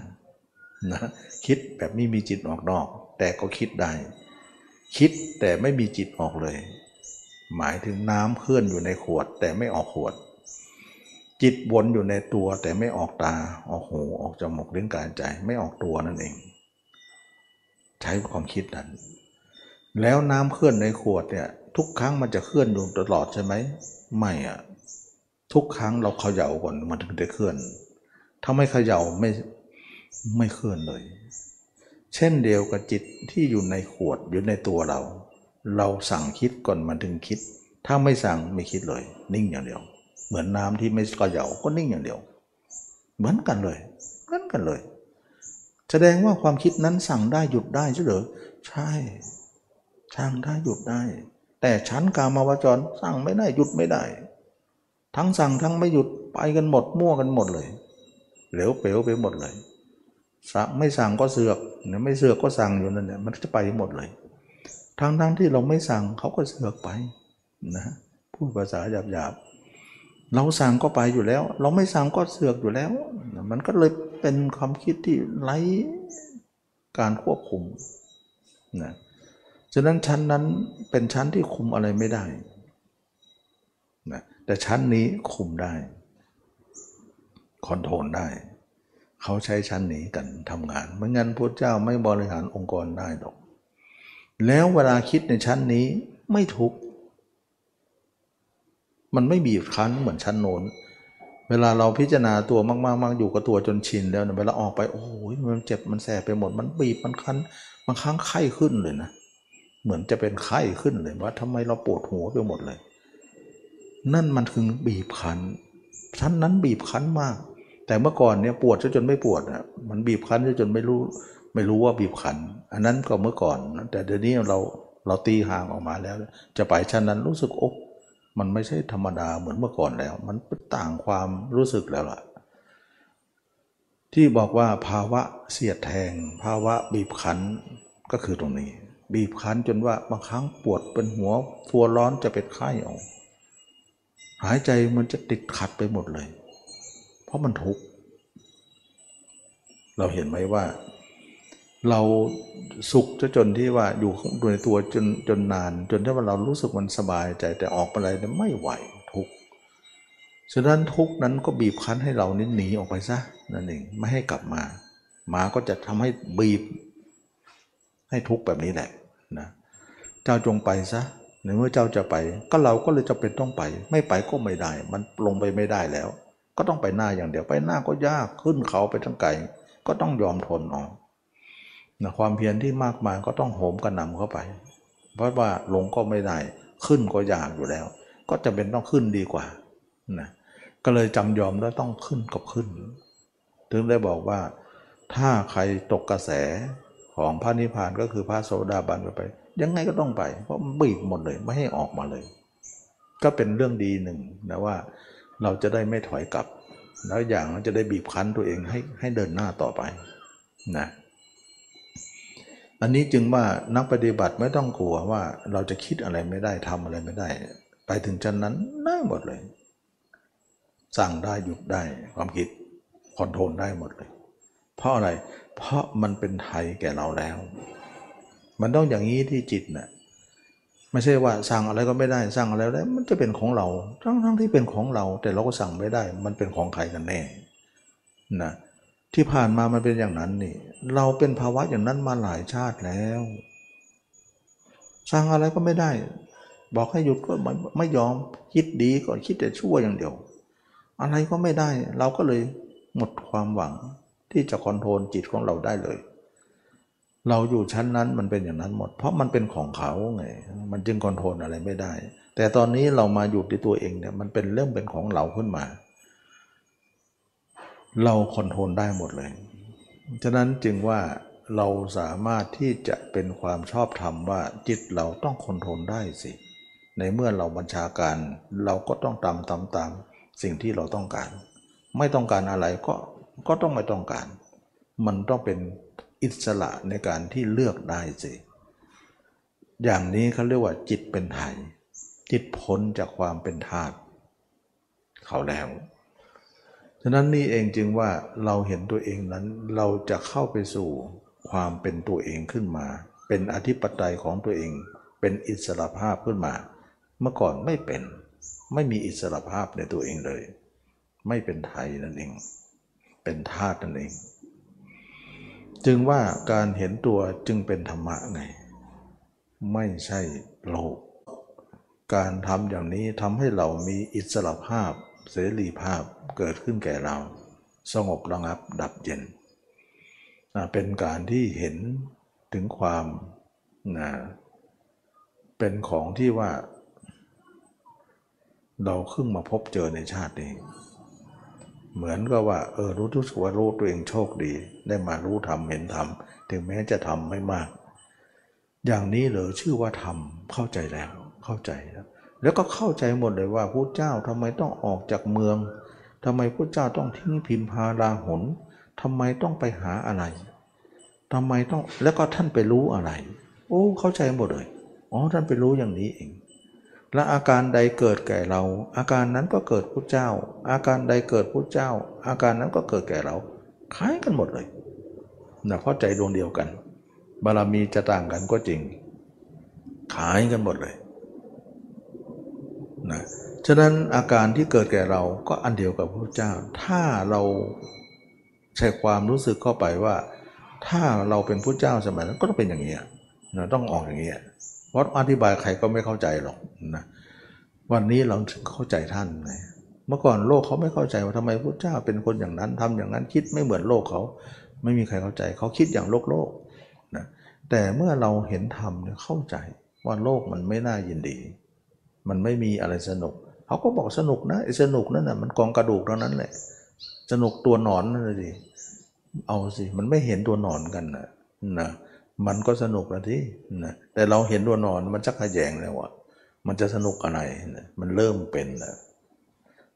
นะคิดแบบไม่มีจิตออกนอก แต่ก็คิดได้ คิดแต่ไม่มีจิตออกเลย หมายถึงน้ำเคลื่อนอยู่ในขวด แต่ไม่ออกขวด จิตวนอยู่ในตัวแต่ไม่ออกตาออกหูออกจมูกลิ้นกายใจไม่ออกตัวนั่นเอง ใช้ความคิดนั้น แล้วน้ำเคลื่อนในขวดเนี่ย ทุกครั้งมันจะเคลื่อนอยู่ตลอดใช่ไหมไม่อะทุกครั้งเราเขย่าก่อนมันถึงได้เคลื่อน ถ้าไม่เขย่าไม่ไม่เคลื่อนเลย เช่นเดียวกับจิตที่อยู่ในขวดอยู่ในตัวเรา เราสั่งคิดก่อนมันถึงคิด ถ้าไม่สั่งไม่คิดเลย นิ่งอย่างเดียว เหมือนน้ำที่ไม่เขย่าก็นิ่งอย่างเดียว เหมือนกันเลยเหมือนกันเลย แสดงว่าความคิดนั้นสั่งได้หยุดได้ใช่หรือใช่ สั่งได้หยุดได้ แต่ชั้นกามาวจรสั่งไม่ได้หยุดไม่ได้ ทั้งสั่งทั้งไม่หยุดไปกันหมดมั่วกันหมดเลย เหลวเป๋วไปหมดเลยสั่งไม่สั่งก็เสือกเนี่ยไม่เสือกก็สั่งอยู่นั่นเนี่ยมันจะไปหมดเลยทั้งทั้งที่เราไม่สั่งเขาก็เสือกไปนะพูดภาษาหยาบหยาบเราสั่งก็ไปอยู่แล้ว เราไม่สั่งก็เสือกอยู่แล้ว มันก็เลยเป็นความคิดที่ไร้การควบคุมนะ ฉะนั้นชั้นนั้นเป็นชั้นที่คุมอะไรไม่ได้นะแต่ชั้นนี้คุมได้คอนโทรลได้ เขาใช้ชั้นนี้กันทำงานไม่งั้นพระเจ้าไม่บริหารองค์กรได้หรอก แล้วเวลาคิดในชั้นนี้ไม่ทุกมันไม่บีบคั้นเหมือนชั้นโน้นเวลาเราพิจารณาตัวมากๆมากอยู่กับตัวจนชินแล้วเวลาออกไปโอ้ยมันเจ็บมันแสบไปหมดมันบีบมันคั้นบางครั้งไข้ขึ้นเลยนะ เหมือนจะเป็นไข้ขึ้นเลยว่าทำไมเราปวดหัวไปหมดเลย นั่นมันคือบีบคั้นชั้นนั้นบีบคั้นมาก แต่เมื่อก่อนเนี่ยปวดจนไม่ปวดอะมันบีบคั้นจนไม่รู้ ไม่รู้ว่าบีบคั้น อันนั้นก็เมื่อก่อน แต่เดี๋ยวนี้เราเราตีห่างออกมาแล้ว จะไปชั้นนั้นรู้สึกอกมันไม่ใช่ธรรมดาเหมือนเมื่อก่อนแล้ว มันต่างความรู้สึกแล้วล่ะ ที่บอกว่าภาวะเสียดแทง ภาวะบีบคั้นก็คือตรงนี้ บีบคั้นจนว่าบางครั้งปวดเป็นหัวฟัวร้อนจะเป็นไข้ออก หายใจมันจะติดขัดไปหมดเลย เพราะมันทุกข์เราเห็นไหมว่า เราสุขจะจนที่ว่าอยู่ในตัวจนจนนาน จนที่ว่าเรารู้สึกมันสบายใจแต่ออกไปอะไรเนี่ยไม่ไหวทุกข์ฉะนั้นทุกข์นั้นก็บีบคั้นให้เรานี่หนีออกไปซะนั่นเองไม่ให้กลับมามาก็จะทำให้บีบให้ทุกข์แบบนี้แหละ นะเจ้าจงไปซะในเมื่อเจ้าจะไป ก็เราก็เลยจะเป็นต้องไป ไม่ไปก็ไม่ได้ มันลงไปไม่ได้แล้ว ก็ต้องไปหน้าอย่างเดียวไปหน้าก็ยากขึ้นเขาไปทั้งไกลก็ต้องยอมทนเอานะความเพียรที่มากมายก็ต้องโหมกระนำเข้าไป เพราะว่าลงก็ไม่ได้ ขึ้นก็ยากอยู่แล้ว ก็จะเป็นต้องขึ้นดีกว่านะก็เลยจำยอมแล้วต้องขึ้นกับขึ้น ถึงได้บอกว่า ถ้าใครตกกระแส ของพระนิพพานก็คือพระโสดาบันไป ยังไงก็ต้องไป เพราะบีบหมดเลยไม่ให้ออกมาเลย ก็เป็นเรื่องดีหนึ่งนะว่าเราจะได้ไม่ถอยกลับ แล้วอย่างเราจะได้บีบคั้นตัวเองให้ให้เดินหน้าต่อไปนะอันนี้จึงว่านักปฏิบัติไม่ต้องกลัวว่าเราจะคิดอะไรไม่ได้ทำอะไรไม่ได้ ไปถึงชั้นนั้นได้หมดเลย สั่งได้หยุดได้ความคิดคอนโทรลได้หมดเลย เพราะอะไรเพราะมันเป็นไทยแก่เราแล้ว มันต้องอย่างนี้ที่จิตนะ่ะไม่ใช่ว่าสั่งอะไรก็ไม่ได้สั่งอะไรได้วมันจะเป็นของเรา ทั้งทั้งที่เป็นของเรา แต่เราก็สั่งไม่ได้ มันเป็นของใครกันแน่นะที่ผ่านมามันเป็นอย่างนั้นนี่ เราเป็นภาวะอย่างนั้นมาหลายชาติแล้วสั่งอะไรก็ไม่ได้ บอกให้หยุดก็ไม่ไม่ยอมคิดดีก็คิดแต่ชั่วอย่างเดียว อะไรก็ไม่ได้ เราก็เลยหมดความหวัง ที่จะคอนโทรลจิตของเราได้เลย เราอยู่ชั้นนั้นมันเป็นอย่างนั้นหมด เพราะมันเป็นของเขาไง มันจึงคอนโทรลอะไรไม่ได้ แต่ตอนนี้เรามาอยู่ที่ตัวเองเนี่ยมันเป็นเรื่องเป็นของเราขึ้นมา เราคอนโทรลได้หมดเลย ฉะนั้นจึงว่าเราสามารถที่จะเป็นความชอบธรรมว่าจิตเราต้องคอนโทรลได้สิ ในเมื่อเราบัญชาการเราก็ต้องตามตามตามสิ่งที่เราต้องการ ไม่ต้องการอะไรก็ ก็ต้องไม่ต้องการ มันต้องเป็นอิสระในการที่เลือกได้สิอย่างนี้เขาเรียกว่าจิตเป็นไทยจิตพ้นจากความเป็นทาสเขาแล้ว ฉะนั้นนี่เองจึงว่าเราเห็นตัวเองนั้นเราจะเข้าไปสู่ความเป็นตัวเองขึ้นมา เป็นอธิปไตยของตัวเอง เป็นอิสระภาพขึ้นมา เมื่อก่อนไม่เป็น ไม่มีอิสระภาพในตัวเองเลย ไม่เป็นไทยนั่นเอง เป็นทาสนั่นเอง จึงว่าการเห็นตัวจึงเป็นธรรมะไง ไม่ใช่โลก การทำอย่างนี้ทำให้เรามีอิสระภาพ เสรีภาพเกิดขึ้นแก่เรา สงบระงับดับเย็น เป็นการที่เห็นถึงความนะเป็นของที่ว่า เราขึ้นมาพบเจอในชาติเอง เหมือนกับว่าเออรู้ทุกสว่ารู้ตัวเองโชคดี ได้มารู้ทำเห็นทำถึงแม้จะทำไม่มาก อย่างนี้เลยชื่อว่าทำเข้าใจแล้วเข้าใจแล้วแล้วก็เข้าใจหมดเลยว่าพระเจ้าทำไมต้องออกจากเมืองทำไมพระเจ้าต้องทิ้งพิมพาลาหนทำไมต้องไปหาอะไรทำไมต้องแล้วก็ท่านไปรู้อะไร โอ้เข้าใจหมดเลยอ๋อท่านไปรู้อย่างนี้เอง และอาการใดเกิดแก่เรา อาการนั้นก็เกิดพุทธเจ้า อาการใดเกิดพุทธเจ้า อาการนั้นก็เกิดแก่เราคล้ายกันหมดเลยนะเพราะใจดวงเดียวกัน บารมีจะต่างกันก็จริงคล้ายกันหมดเลยนะฉะนั้นอาการที่เกิดแก่เราก็อันเดียวกับพระเจ้า ถ้าเราใช้ความรู้สึกเข้าไปว่า ถ้าเราเป็นพระเจ้าสมัยนั้นก็ต้องเป็นอย่างนี้นะต้องออกอย่างนี้เพราะอธิบายใครก็ไม่เข้าใจหรอก นะวันนี้เราถึงเข้าใจท่านไงเมื่อก่อนโลกเขาไม่เข้าใจว่าทำไมพระเจ้าเป็นคนอย่างนั้นทำอย่างนั้นคิดไม่เหมือนโลกเขา ไม่มีใครเข้าใจเขาคิดอย่างโลกโลกนะแต่เมื่อเราเห็นธรรมเนี่ยเข้าใจว่าโลกมันไม่น่ายินดี มันไม่มีอะไรสนุก เขาก็บอกสนุกนะไอ้สนุกนั่นน่ะมันกองกระดูกเท่านั้นแหละสนุกตัวหนอนนั่นเลยเอาสิมันไม่เห็นตัวหนอนกันนะนะมันก็สนุกนะที่นะแต่เราเห็นตัวนอนมันชักขยงแล้วอะ มันจะสนุกอะไรนมันเริ่มเป็นแล้ว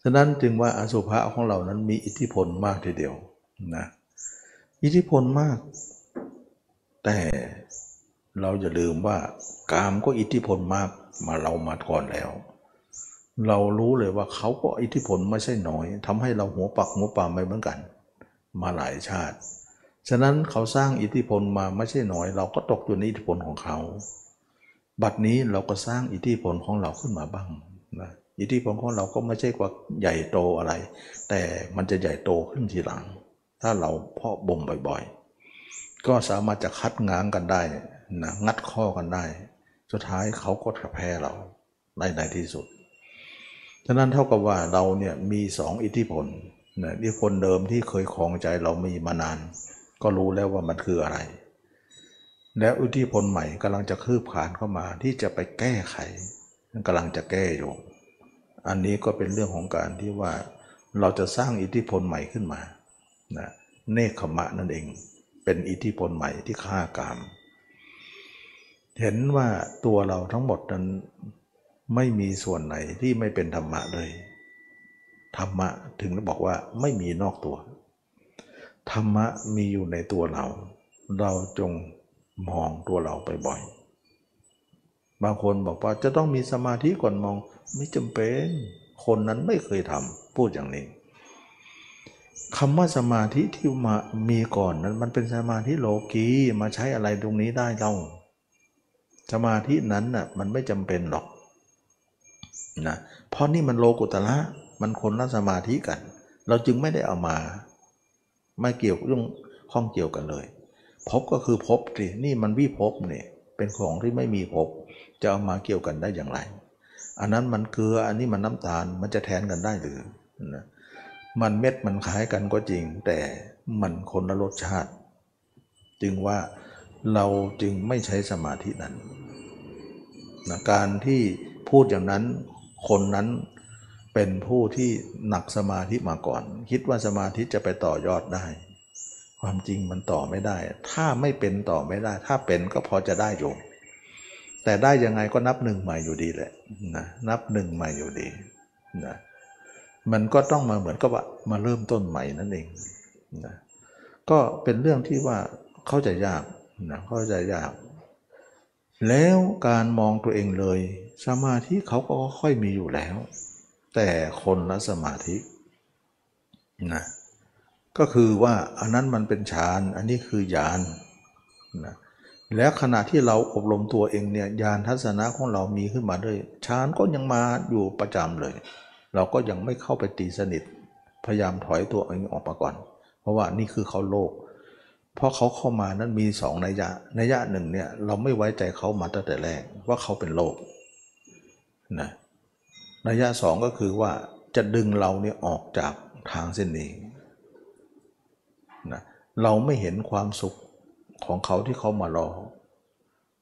ฉะนั้นจึงว่าอสุภะของเรานั้นมีอิทธิพลมากทีเดียวนะอิทธิพลมาก แต่เราอย่าลืมว่ากามก็อิทธิพลมากมาเรามาก่อนแล้ว เรารู้เลยว่าเขาก็อิทธิพลไม่ใช่น้อยทำให้เราหัวปักหัวปามไปเหมือนกัน มาหลายชาติ ฉะนั้นเขาสร้างอิทธิพลมาไม่ใช่น้อย เราก็ตกอยู่ในอิทธิพลของเขา บัดนี้เราก็สร้างอิทธิพลของเราขึ้นมาบ้างนะอิทธิพลของเราก็ไม่ใช่ว่าใหญ่โตอะไร แต่มันจะใหญ่โตขึ้นทีหลัง ถ้าเราเพาะบ่มบ่อยๆ ก็สามารถจะคัดง้างกันได้นะงัดข้อกันได้ สุดท้ายเขาก็แพ้เราในในที่สุด ฉะนั้นเท่ากับว่าเราเนี่ยมีสองอิทธิพลนะอิทธิพลเดิมที่เคยคลองใจเรามีมานาน ก็รู้แล้วว่ามันคืออะไร แล้วอิทธิพลใหม่กำลังจะคืบคลานเข้ามาที่จะไปแก้ไขกำลังจะแก้อยู่ อันนี้ก็เป็นเรื่องของการที่ว่าเราจะสร้างอิทธิพลใหม่ขึ้นมานะเนคขมะนั่นเอง เป็นอิทธิพลใหม่ที่ฆ่ากาม เห็นว่าตัวเราทั้งหมดนั้นไม่มีส่วนไหนที่ไม่เป็นธรรมะเลย ธรรมะถึงบอกว่าไม่มีนอกตัว ธรรมะมีอยู่ในตัวเรา เราจง มองตัวเราไปบ่อย บางคนบอกว่าจะต้องมีสมาธิก่อนมองไม่จำเป็น คนนั้นไม่เคยทำพูดอย่างนี้คำว่าสมาธิที่มามีก่อนนั้นมันเป็นสมาธิโลกีมาใช้อะไรตรงนี้ได้เล่าสมาธินั้นน่ะมันไม่จำเป็นหรอกนะเพราะนี่มันโลกุตละมันคนละสมาธิกัน เราจึงไม่ได้เอามา ไม่เกี่ยวเรื่องข้องเกี่ยวกันเลย พบก็คือพบสินี่มันวิภพเนี่ยเป็นของที่ไม่มีพบจะเอามาเกี่ยวกันได้อย่างไร อันนั้นมันเกลืออันนี้มันน้ำตาลมันจะแทนกันได้หรือนะมันเม็ดมันคล้ายกันก็จริง แต่มันคนละรสชาติ จึงว่าเราจึงไม่ใช้สมาธินั้นนะการที่พูดอย่างนั้นคนนั้นเป็นผู้ที่หนักสมาธิมาก่อน คิดว่าสมาธิจะไปต่อยอดได้ ความจริงมันต่อไม่ได้ ถ้าไม่เป็นต่อไม่ได้ ถ้าเป็นก็พอจะได้อยู่ แต่ได้ยังไงก็นับหนึ่งใหม่อยู่ดีแหละนะนับหนึ่งใหม่อยู่ดีนะมันก็ต้องมาเหมือนกับว่ามาเริ่มต้นใหม่นั่นเองนะก็เป็นเรื่องที่ว่าเข้าใจยากนะเข้าใจยาก แล้วการมองตัวเองเลย สมาธิเขาก็ค่อยมีอยู่แล้ว แต่คนละสมาธินะ ก็คือว่าอันนั้นมันเป็นฌานอันนี้คือญาณนะแล้วขณะที่เราอบรมตัวเองเนี่ยญาณทัศนะของเรามีขึ้นมาด้วยฌานก็ยังมาอยู่ประจำเลย เราก็ยังไม่เข้าไปตีสนิท พยายามถอยตัวเองออกมาก่อน เพราะว่านี่คือเขาโลก เพราะเขาเข้ามานั้นมีสองนัยยะนัยยะหนึ่งเนี่ยเราไม่ไว้ใจเขามาตั้งแต่แรกว่าเขาเป็นโลกนะนัยยะสองก็คือว่าจะดึงเราเนี่ยออกจากทางเส้นนี้ เราไม่เห็นความสุขของเขาที่เขามารอ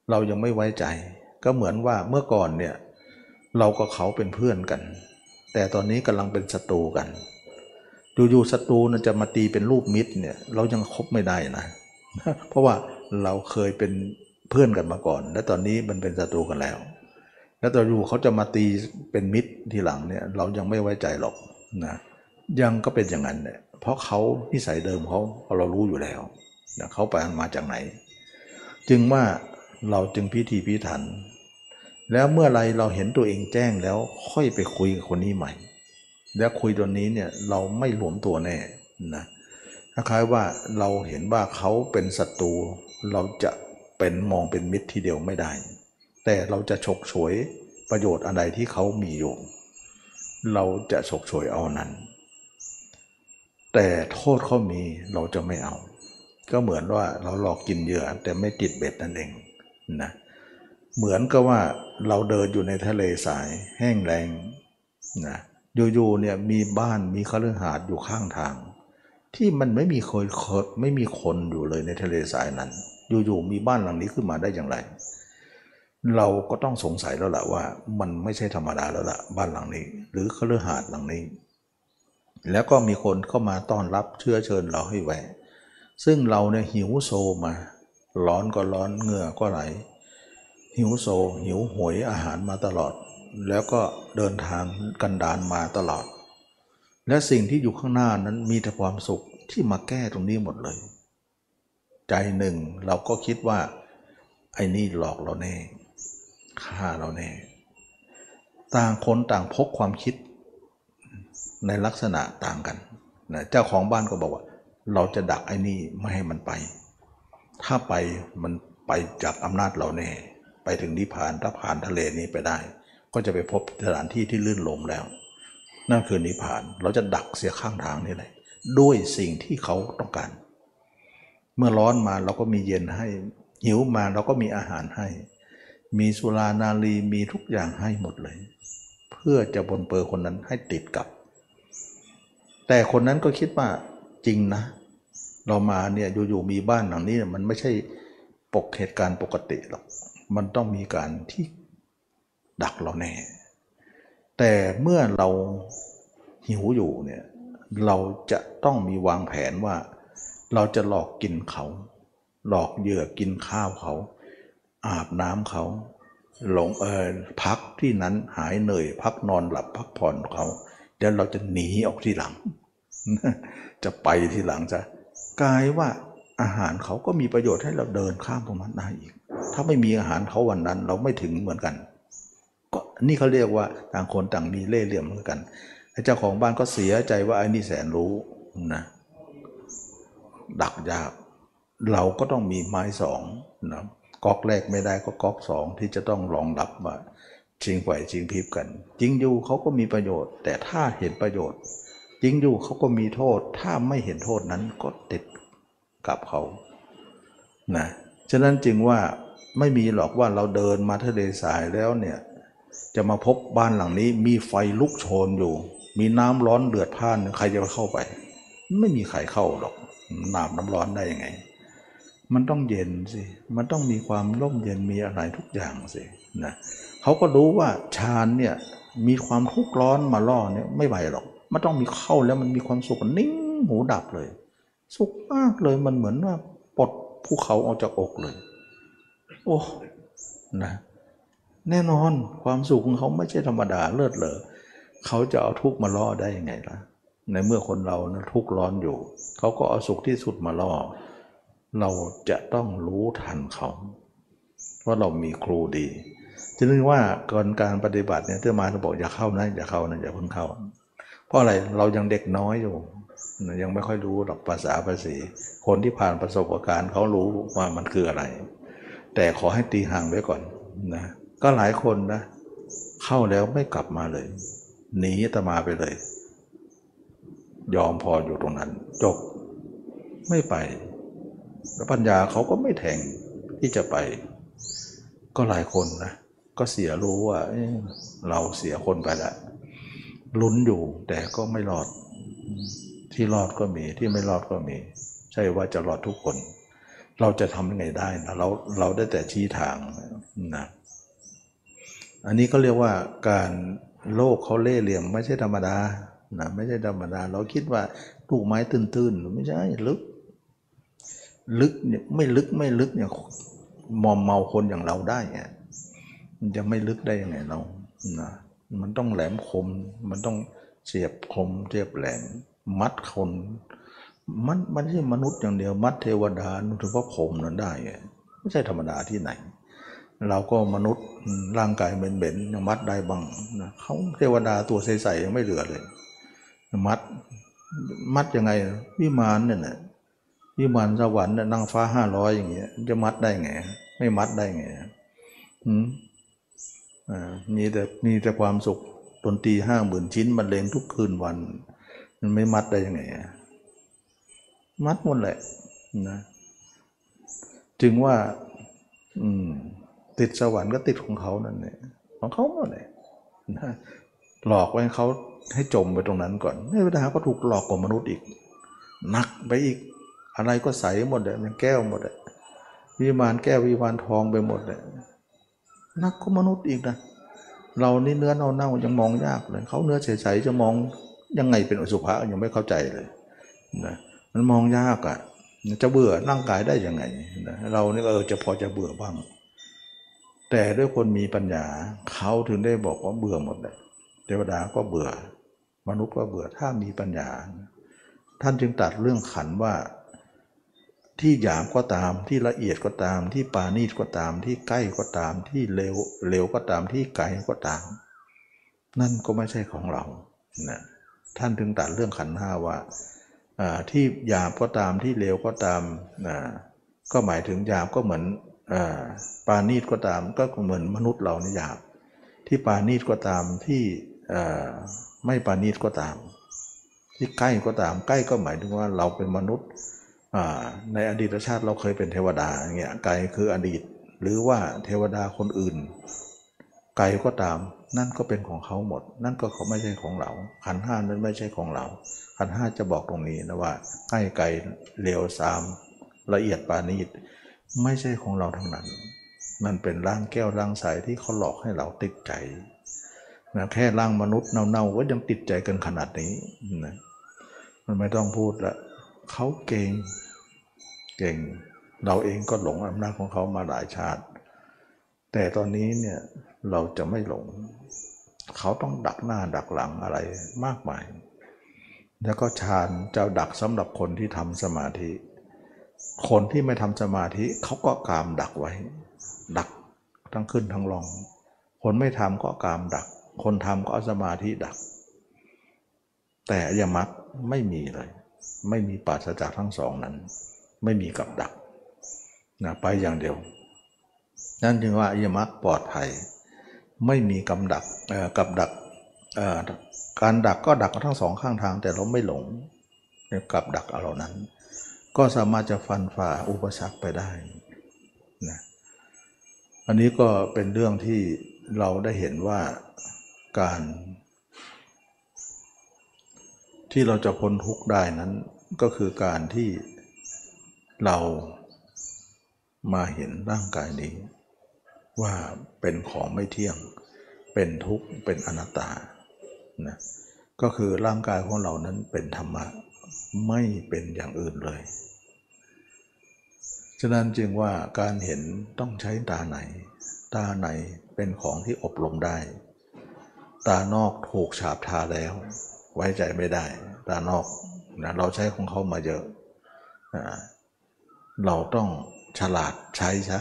เรายังไม่ไว้ใจ ก็เหมือนว่าเมื่อก่อนเนี่ยเรากับเขาเป็นเพื่อนกัน แต่ตอนนี้กำลังเป็นศัตรูกันอยู่ๆศัตรูนะจะมาตีเป็นรูปมิตรเนี่ยเรายังคบไม่ได้นะ เพราะว่าเราเคยเป็นเพื่อนกันมาก่อน และตอนนี้มันเป็นศัตรูกันแล้ว แล้วตอนอยู่เขาจะมาตีเป็นมิตรทีหลังเนี่ยเรายังไม่ไว้ใจหรอกนะยังก็เป็นอย่างนั้นเนี่ย เพราะเขานิสัยเดิมเขาเรารู้อยู่แล้วเขาไปมาจากไหน จึงว่าเราจึงพิธีพิถัน แล้วเมื่อไรเราเห็นตัวเองแจ้งแล้วค่อยไปคุยกับคนนี้ใหม่ แล้วคุยตัวนี้เนี่ยเราไม่หลวมตัวแน่นะคล้ายว่าเราเห็นว่าเขาเป็นศัตรูเราจะเป็นมองเป็นมิตรทีเดียวไม่ได้ แต่เราจะฉกฉวยประโยชน์อะไรที่เขามีอยู่ เราจะฉกฉวยเอานั้น แต่โทษเขามีเราจะไม่เอา ก็เหมือนว่าเราหลอกกินเหยื่อแต่ไม่ติดเบ็ดนั่นเองนะเหมือนกับว่าเราเดินอยู่ในทะเลสายแห้งแรงนะอยู่ๆเนี่ยมีบ้านมีคฤหาสน์อยู่ข้างทาง ที่มันไม่มีคนไม่มีคนอยู่เลยในทะเลสายนั้น อยู่ๆมีบ้านหลังนี้ขึ้นมาได้อย่างไร เราก็ต้องสงสัยแล้วล่ะว่า มันไม่ใช่ธรรมดาแล้วล่ะบ้านหลังนี้ หรือคฤหาสน์หลังนี้ แล้วก็มีคนเข้ามาต้อนรับเชื้อเชิญเราให้แวะซึ่งเราเนี่ยหิวโซมา ร้อนก็ร้อนเหงื่อก็ไหล หิวโซ หิวหวยอาหารมาตลอด แล้วก็เดินทางกันดานมาตลอด และสิ่งที่อยู่ข้างหน้านั้นมีแต่ความสุขที่มาแก้ตรงนี้หมดเลย ใจหนึ่งเราก็คิดว่า ไอ้นี่หลอกเราแน่ฆ่าเราแน่ ต่างคนต่างพกความคิด ในลักษณะต่างกันนะเจ้าของบ้านก็บอกว่า เราจะดักไอ้นี่ไม่ให้มันไป ถ้าไปมันไปจากอำนาจเราแน่ ไปถึงนิพพานถ้าผ่านทะเลนี้ไปได้ ก็จะไปพบสถานที่ที่ลื่นลมแล้ว นั่นคือนิพพาน เราจะดักเสียข้างทางนี่เลยด้วยสิ่งที่เขาต้องการ เมื่อร้อนมาเราก็มีเย็นให้ หิวมาเราก็มีอาหารให้ มีสุรานารีมีทุกอย่างให้หมดเลย เพื่อจะบนเปอร์คนนั้นให้ติดกับ แต่คนนั้นก็คิดว่าจริงนะ เรามาเนี่ยอยู่ๆมีบ้านหลังนี้มันไม่ใช่ปกเหตุการณ์ปกติหรอก มันต้องมีการที่ดักเราแน่ แต่เมื่อเราหิวอยู่เนี่ยเราจะต้องมีวางแผนว่า เราจะหลอกกินเขา หลอกเหยื่อกินข้าวเขา อาบน้ำเขาหลงเออพักที่นั้นหายเหนื่อย พักนอนหลับพักผ่อนเขา เดี๋ยวเราจะหนีออกที่หลัง จะไปที่หลังจะกลายว่าอาหารเขาก็มีประโยชน์ให้เราเดินข้ามตรงนั้นได้อีก ถ้าไม่มีอาหารเขาวันนั้น เราไม่ถึงเหมือนกัน ก็นี่เขาเรียกว่าต่างคนต่างมีเล่ห์เหลี่ยมเหมือนกันไอ้เจ้าของบ้านก็เสียใจว่าไอ้นี่แสนรู้นะดักยากเราก็ต้องมีไม้สองนะก๊อกแรกไม่ได้ก็ก๊อกสองที่จะต้องรองรับว่า ชิงไหวชิงพริบกัน จริงอยู่เขาก็มีประโยชน์ แต่ถ้าเห็นประโยชน์ จริงอยู่เขาก็มีโทษ ถ้าไม่เห็นโทษนั้นก็ติดกับเขานะฉะนั้นจึงว่าไม่มีหรอกว่าเราเดินมาทะเลทรายแล้วเนี่ยจะมาพบบ้านหลังนี้ มีไฟลุกโชนอยู่ มีน้ำร้อนเดือดพ่านใครจะเข้าไป ไม่มีใครเข้าหรอกน้ำน้ำร้อนได้ยังไง มันต้องเย็นสิมันต้องมีความร่มเย็นมีอะไรทุกอย่างสินะเขาก็รู้ว่าฌานเนี่ยมีความทุกข์ร้อนมาล่อเนี่ยไม่ไหวหรอก มันต้องมีเข้าแล้วมันมีความสุขนิ่งหูดับเลย สุขมากเลยมันเหมือนว่าปลดภูเขาออกจากอกเลย โอ้นะแน่นอนความสุขของเขาไม่ใช่ธรรมดาเลิศเลยเขาจะเอาทุกข์มาล่อได้ยังไงล่ะ ในเมื่อคนเรานะทุกข์ร้อนอยู่ เขาก็เอาสุขที่สุดมาล่อ เราจะต้องรู้ทันเขาว่าเรามีครูดี จึงว่าก่อนการปฏิบัติเนี่ยเทือมาจะบอกอย่าเข้านะอย่าเข้านะอย่าเพิ่งเข้า เพราะอะไรเรายังเด็กน้อยอยู่ ยังไม่ค่อยรู้หรอกภาษาภาษี คนที่ผ่านประสบการณ์เขารู้ว่ามันคืออะไร แต่ขอให้ตีห่างไว้ก่อนนะก็หลายคนนะ เข้าแล้วไม่กลับมาเลยหนีตมาไปเลย ยอมพออยู่ตรงนั้น จบไม่ไปแล้วปัญญาเขาก็ไม่แทงที่จะไป ก็หลายคนนะ ก็เสียรู้ว่าเเราเสียคนไปแล้วลุ้นอยู่แต่ก็ไม่รอด ที่รอดก็มีที่ไม่รอดก็มี ใช่ว่าจะรอดทุกคน เราจะทำยังไงได้นะเราเราได้แต่ชี้ทางนะอันนี้ก็เรียกว่าการโลกเขาเล่เหลี่ยมไม่ใช่ธรรมดานะไม่ใช่ธรรมดา เราคิดว่าลูกไม้ตื้นๆ ไม่ใช่ลึก ลึกเนี่ยไม่ลึกไม่ลึกเนี่ยมอมเมาคนอย่างเราได้เนี่ย มันจะไม่ลึกได้ยังไงเรานะมันต้องแหลมคม มันต้องเสียบคมเสียบแหลมมัดคน มันมันไม่ใช่มนุษย์อย่างเดียว มัดเทวดาถึงพระพรมนั้นได้ไม่ใช่ธรรมดาที่ไหน เราก็มนุษย์ร่างกายเหม็นๆยังมัดได้บ้างนะเขาเทวดาตัวใสๆยังไม่เหลือเลย มัดมัดยังไงวิมานเนี่ยนะวิมานสวรรค์นั่งฟ้าห้าร้อยอย่างเงี้ยจะมัดได้ไง ไม่มัดได้ไงอืม มีแต่มีแต่ความสุขดนตรีห้าหมื่นชิ้นบรรเลงทุกคืนวัน มันไม่มัดได้ยังไง มัดหมดแหละนะจึงว่า อืม ติดสวรรค์ก็ติดของเขานั่นแหละของเขาหมดเลยนะหลอกไว้เขาให้จมไปตรงนั้นก่อนไม่เวลาก็ถูกหลอกกว่ามนุษย์อีกหนักไปอีก อะไรก็ใสหมดเลยมันแก้วหมดเลยวิมานแก้ววิมานทองไปหมดเลย นักก็มนุษย์อีกนะเรานี่เนื้อเน่าๆยังมองยากเลยเขาเนื้อใสๆจะมองยังไงเป็นอสุภะยังไม่เข้าใจเลยนะมันมองยากอะ่ะจะเบื่อร่างกายได้ยังไงนะเรานี่เออจะพอจะเบื่อบ้าง แต่ด้วยคนมีปัญญาเขาถึงได้บอกว่าเบื่อหมดเลยเทวดาก็เบื่อ มนุษย์ก็เบื่อถ้ามีปัญญา ท่านจึงตัดเรื่องขันว่า ที่หยาบก็ตามที่ละเอียดก็ตาม ที่ปานีตก็ตาม ที่ใกล้ก็ตาม ที่เร็วเร็วก็ตามที่ไกลก็ตาม นั่นก็ไม่ใช่ของเรานะท่านถึงตัดเรื่องขันห้าว่าที่หยาบก็ตามที่เร็วก็ตามก็หมายถึงหยาบก็เหมือนปานีตก็ตามก็เหมือนมนุษย์เรานี่หยาบ ที่ปานีตก็ตามที่ไม่ปานีตก็ตาม ที่ใกล้ก็ตามใกล้ก็หมายถึงว่าเราเป็นมนุษย์ ในอดีตชาติเราเคยเป็นเทวดาอย่างเงี้ยไกลคืออดีต หรือว่าเทวดาคนอื่น ไกลก็ตามนั่นก็เป็นของเขาหมด นั่นก็เขาไม่ใช่ของเรา ขันห้านั้นไม่ใช่ของเรา ขันห้าจะบอกตรงนี้นะว่าใกล้ไกลเร็วซามละเอียดปานีตไม่ใช่ของเราทั้งนั้น มันเป็นร่างแก้วร่างใสที่เขาหลอกให้เราติดใจนะแค่ร่างมนุษย์เน่าๆก็ยังติดใจกันขนาดนี้นะมันไม่ต้องพูดละ เขาเก่ง เก่ง เราเองก็หลงอำนาจของเขามาหลายชาติ แต่ตอนนี้เนี่ยเราจะไม่หลง เขาต้องดักหน้าดักหลังอะไรมากมาย แล้วก็ฌานจะดักสำหรับคนที่ทำสมาธิ คนที่ไม่ทำสมาธิเขาก็กามดักไว้ ดักทั้งขึ้นทั้งลง คนไม่ทำก็กามดัก คนทำก็สมาธิดัก แต่อยมัตไม่มีเลย ไม่มีปราศจากทั้งสองนั้น ไม่มีกับดักนะไปอย่างเดียว นั่นจึงว่าอยมัตปลอดภัย ไม่มีกำดักกับดักการดักก็ดักทั้งสองข้างทาง แต่เราไม่หลงกับดักเหล่านั้น ก็สามารถจะฟันฝ่าอุปสรรคไปได้นะอันนี้ก็เป็นเรื่องที่เราได้เห็นว่าการ ที่เราจะพ้นทุกข์ได้นั้นก็คือการที่เรามาเห็นร่างกายนี้ ว่าเป็นของไม่เที่ยง เป็นทุกข์เป็นอนัตตานะก็คือร่างกายของเรานั้นเป็นธรรมะไม่เป็นอย่างอื่นเลย ฉะนั้นจึงว่าการเห็นต้องใช้ตาไหน ตาไหนเป็นของที่อบรมได้ ตานอกถูกฉาบทาแล้ว ไว้ใจไม่ได้ตานอกนะเราใช้ของเขามาเยอะนะเราต้องฉลาดใช้ซะ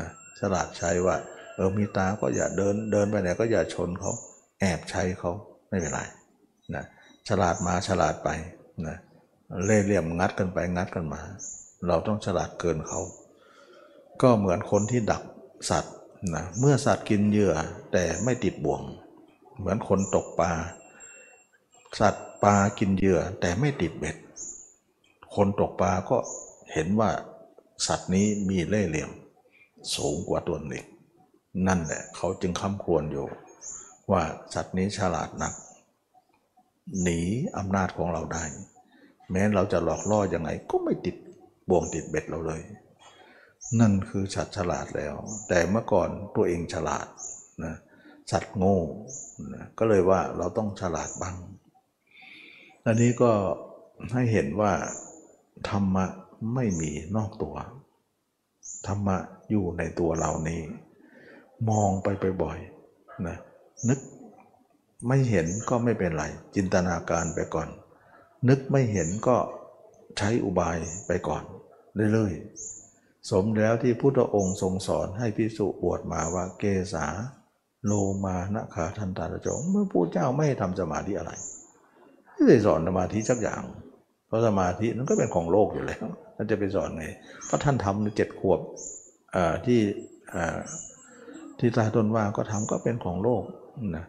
นะฉลาดใช้ว่า เออมีตาก็อย่าเดินเดินไปไหนก็อย่าชนเขาแอบใช้เขาไม่เป็นไรนะฉลาดมาฉลาดไปนะเล่เหลี่ยมงัดกันไปงัดกันมา เราต้องฉลาดเกินเขา ก็เหมือนคนที่ดักสัตว์นะเมื่อสัตว์กินเหยื่อแต่ไม่ติดบ่วง เหมือนคนตกปลา สัตว์ปลากินเหยื่อแต่ไม่ติดเบ็ด คนตกปลาก็เห็นว่าสัตว์นี้มีเล่เหลี่ยม สูงกว่าตัวเล็กนั่นแหละเขาจึงคำควรอยู่ ว่าสัตว์นี้ฉลาดนัก หนีอำนาจของเราได้ แม้เราจะหลอกล่ออยังไงก็ไม่ติดบ่วงติดเบ็ดเราเลย นั่นคือสัตว์ฉลาดแล้ว แต่เมื่อก่อนตัวเองฉลาดนะสัตว์โง่นะก็เลยว่าเราต้องฉลาดบ้าง อันนี้ก็ให้เห็นว่าธรรมะไม่มีนอกตัว ธรรมะอยู่ในตัวเรานี้ มองไปไปบ่อยนะนึกไม่เห็นก็ไม่เป็นไร จินตนาการไปก่อน นึกไม่เห็นก็ใช้อุบายไปก่อนเรื่อยๆสมแล้วที่พุทธองค์ทรงสอนให้พิสุบวชมาว่าเกษาโลมานะขาทันตาจงเมื่อพระเจ้าไม่ให้ทำสมาธิอะไร ไม่ได้สอนสมาธิสักอย่าง เพราะสมาธินั้นก็เป็นของโลกอยู่แล้วท่านจะไปสอนไงเพราะท่านทำในเจ็ดขวบที่ที่ตาต้นว่าก็ทำก็เป็นของโลกนะ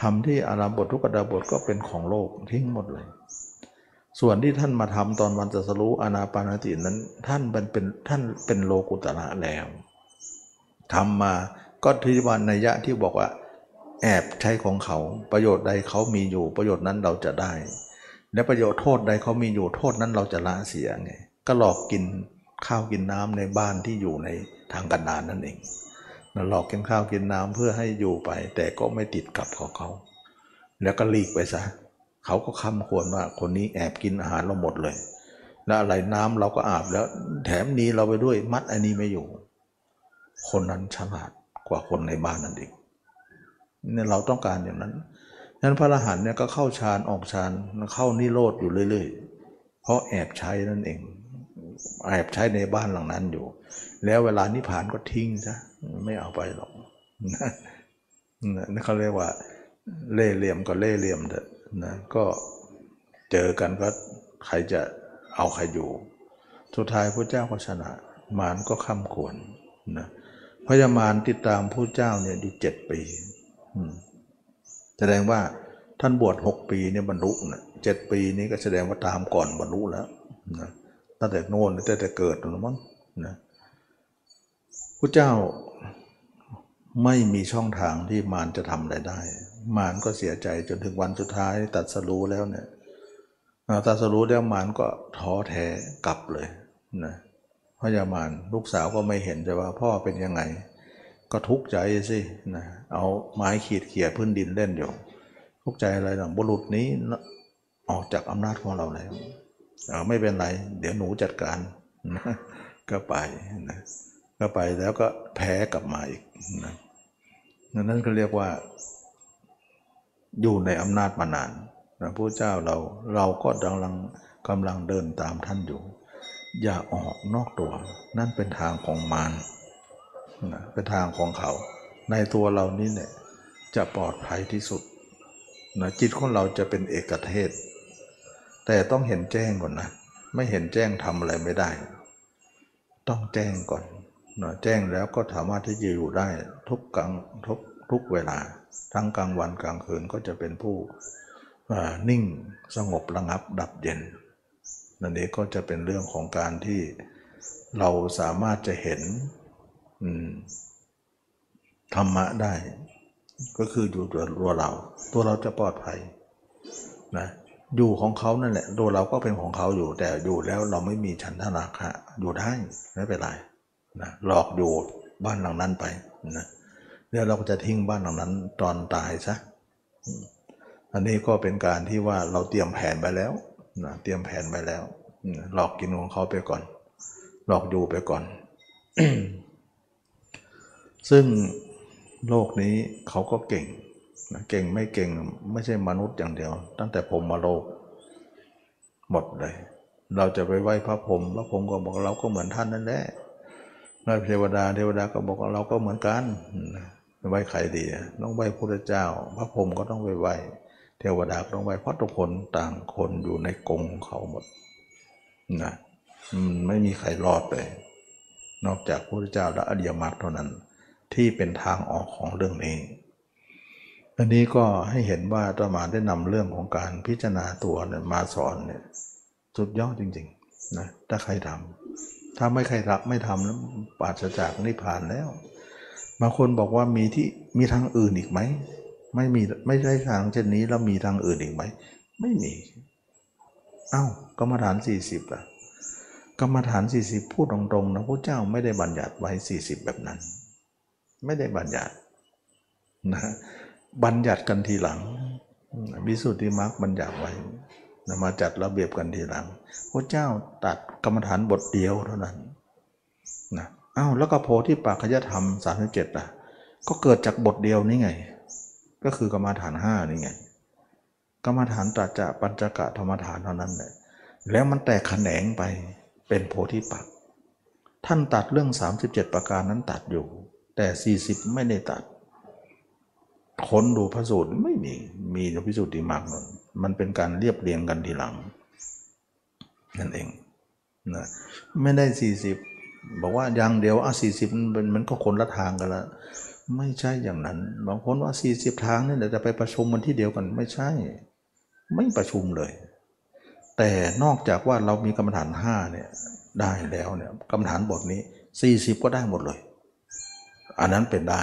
ทำที่อารามบททุกดาบทก็เป็นของโลกทิ้งหมดเลย ส่วนที่ท่านมาทำตอนวันจะสรู้อนาปานาตินั้น ท่านเป็นเป็นท่านเป็นโลกุตระแล้วทำมาก็ที่วันนัยยะที่บอกว่า แอบใช้ของเขา ประโยชน์ใดเขามีอยู่ประโยชน์นั้นเราจะได้ และประโยชน์โทษใดเขามีอยู่โทษนั้นเราจะละเสียไงก็หลอกกินข้าวกินน้ำในบ้านที่อยู่ในทางกันดานนั่นเองหลอกกินข้าวกินน้ำเพื่อให้อยู่ไป แต่ก็ไม่ติดกับเขาเขา แล้วก็ลีกไปซะเขาก็คำควรว่าคนนี้แอบกินอาหารเราหมดเลยแล้วอะไรน้ำเราก็อาบแล้ว แถมนี้เราไปด้วยมัดอันนี้ไม่อยู่ คนนั้นฉลาดกว่าคนในบ้านนั่นเอง เนี่ยเราต้องการอย่างนั้นนั้นพระอรหันต์เนี่ยก็เข้าฌานออกฌานเข้านิโรธอยู่เรื่อยๆ เพราะแอบใช้นั่นเอง แอบใช้ในบ้านหลังนั้นอยู่ แล้วเวลานิพพานก็ทิ้งซะไม่เอาไปหรอกนี่เขาเรียกว่า เล่เหลี่ยมก็เล่เหลี่ยมเถอะนะก็เจอกันก็ใครจะเอาใครอยู่ สุดท้ายพระเจ้าก็ชนะ มารก็ข้ามควรนะพญามารติดตามพระเจ้าเนี่ยอยู่เจ็ดปี แสดงว่าท่านบวชหกปีเนี่ยบรรลุนะเจ็ดปีนี้ก็แสดงว่าตามก่อนบรรลุแล้วนะตั้งแต่โน่นตั้งแต่เกิดนะมั้งนะพระเจ้าไม่มีช่องทางที่มารจะทำอะไรได้ มารก็เสียใจจนถึงวันสุดท้ายตัดสรู้แล้วเนี่ยตัดสรู้แล้วมารก็ท้อแท้กลับเลยนะพระยามารลูกสาวก็ไม่เห็นจะว่าพ่อเป็นยังไง ก็ทุกข์ใจสินะเอาไม้ขีดเขี่ยพื้นดินเล่นอยู่ ทุกข์ใจอะไรหลังบุรุษนี้ออกจากอำนาจของเราแล้วเอ่อไม่เป็นไร เดี๋ยวหนูจัดการ ก็ไปนะก็ไปแล้วก็แพ้กลับมาอีกนะนั่นก็เรียกว่า อยู่ในอำนาจมานานนะพระเจ้าเราเราก็กำลังกำลังเดินตามท่านอยู่ อย่าออกนอกตัว นั่นเป็นทางของมารน เป็นทางของเขา ในตัวเรานี่เนี่ยจะปลอดภัยที่สุดนะจิตของเราจะเป็นเอกเทศ แต่ต้องเห็นแจ้งก่อนนะ ไม่เห็นแจ้งทำอะไรไม่ได้ ต้องแจ้งก่อนนะแจ้งแล้วก็สามารถที่จะอยู่ได้ทุกกลางทุกทุกเวลา ทั้งกลางวันกลางคืนก็จะเป็นผู้นิ่งสงบระงับดับเย็นนั่นเองก็จะเป็นเรื่องของการที่เราสามารถจะเห็น ธรรมะได้ ก็คืออยู่ตัวตัวเรา ตัวเราจะปลอดภัยนะอยู่ของเขานั่นแหละ ตัวเราก็เป็นของเขาอยู่ แต่อยู่แล้วเราไม่มีฉันทนาคะอยู่ได้ไม่เป็นไรนะหลอกอยู่บ้านหลังนั้นไปนะแล้วเราก็จะทิ้งบ้านหลังนั้นตอนตายซะอันนี้ก็เป็นการที่ว่าเราเตรียมแผนไปแล้วนะเตรียมแผนไปแล้วหลอกกินของเขาไปก่อน หลอกอยู่ไปก่อน ซึ่งโลกนี้เขาก็เก่งนะเก่งไม่เก่งไม่ใช่มนุษย์อย่างเดียว ตั้งแต่ผมมาโลก หมดเลย เราจะไปไหว้พระพรหมพระพรหมก็บอกเราก็เหมือนท่านนั่นแหละไหว้เทวดาเทวดาก็บอกเราก็เหมือนกันไหว้ใครดีอะต้องไหว้พระเจ้า พระพรหมก็ต้องไปไหว้เทวดาก็ต้องไหว้เพราะทุกคนต่างคนอยู่ในกรงเขาหมดนะไม่มีใครรอดเลย นอกจากพระพุทธเจ้าและอริยมรรคเท่านั้น ที่เป็นทางออกของเรื่องนี้อันนี้ก็ให้เห็นว่าตมาได้นำเรื่องของการพิจารณาตัวเนี่ยมาสอนเนี่ยสุดยอดจริงๆนะถ้าใครทำถ้าไม่ใครรักไม่ทำแล้วปราศจากนิพพานแล้วบางคนบอกว่ามีที่มีทางอื่นอีกไหมไม่มีไม่ได้ทางเช่นนี้แล้วมีทางอื่นอีกไหมไม่มีเอ้ากรรมฐาน 40อะกรรมฐาน 40 พูดตรงๆนะพระเจ้าไม่ได้บัญญัติไว้ 40 แบบนั้น ไม่ได้บัญญัตินะบัญญัติกันทีหลังวิสุทธิมรรคบัญญัติไว้นะมาจัดระเบียบกันทีหลังพระเจ้าตัดกรรมฐานบทเดียวเท่านั้นนะอ้าวแล้วก็โพธิปัจขยธรรม37อะ ก็เกิดจากบทเดียวนี่ไง ก็คือกรรมฐานห้านี่ไงกรรมฐานตรัจะปัญจกะธรรมฐานเท่านั้นแหละแล้วมันแตกแขนงไปเป็นโพธิปักท่านตัดเรื่อง 37 ประการนั้นตัดอยู่ แต่ 40 ไม่ได้ตัด ค้นดูพระสูตรไม่มี มีแต่พิสูจน์ดีมากนนมันเป็นการเรียบเรียงกันทีหลัง นั่นเองนะไม่ได้ 40 บอกว่าอย่างเดียวอะ40 มันเป็นมันก็คนละทางกันแล้วไม่ใช่อย่างนั้น บางคนว่า 40 ทางเนี่ยจะไปประชุมมันที่เดียวกันไม่ใช่ ไม่ประชุมเลย แต่นอกจากว่าเรามีกรรมฐาน5เนี่ยได้แล้วเนี่ยกรรมฐานบทนี้ 40 ก็ได้หมดเลย อันนั้นเป็นได้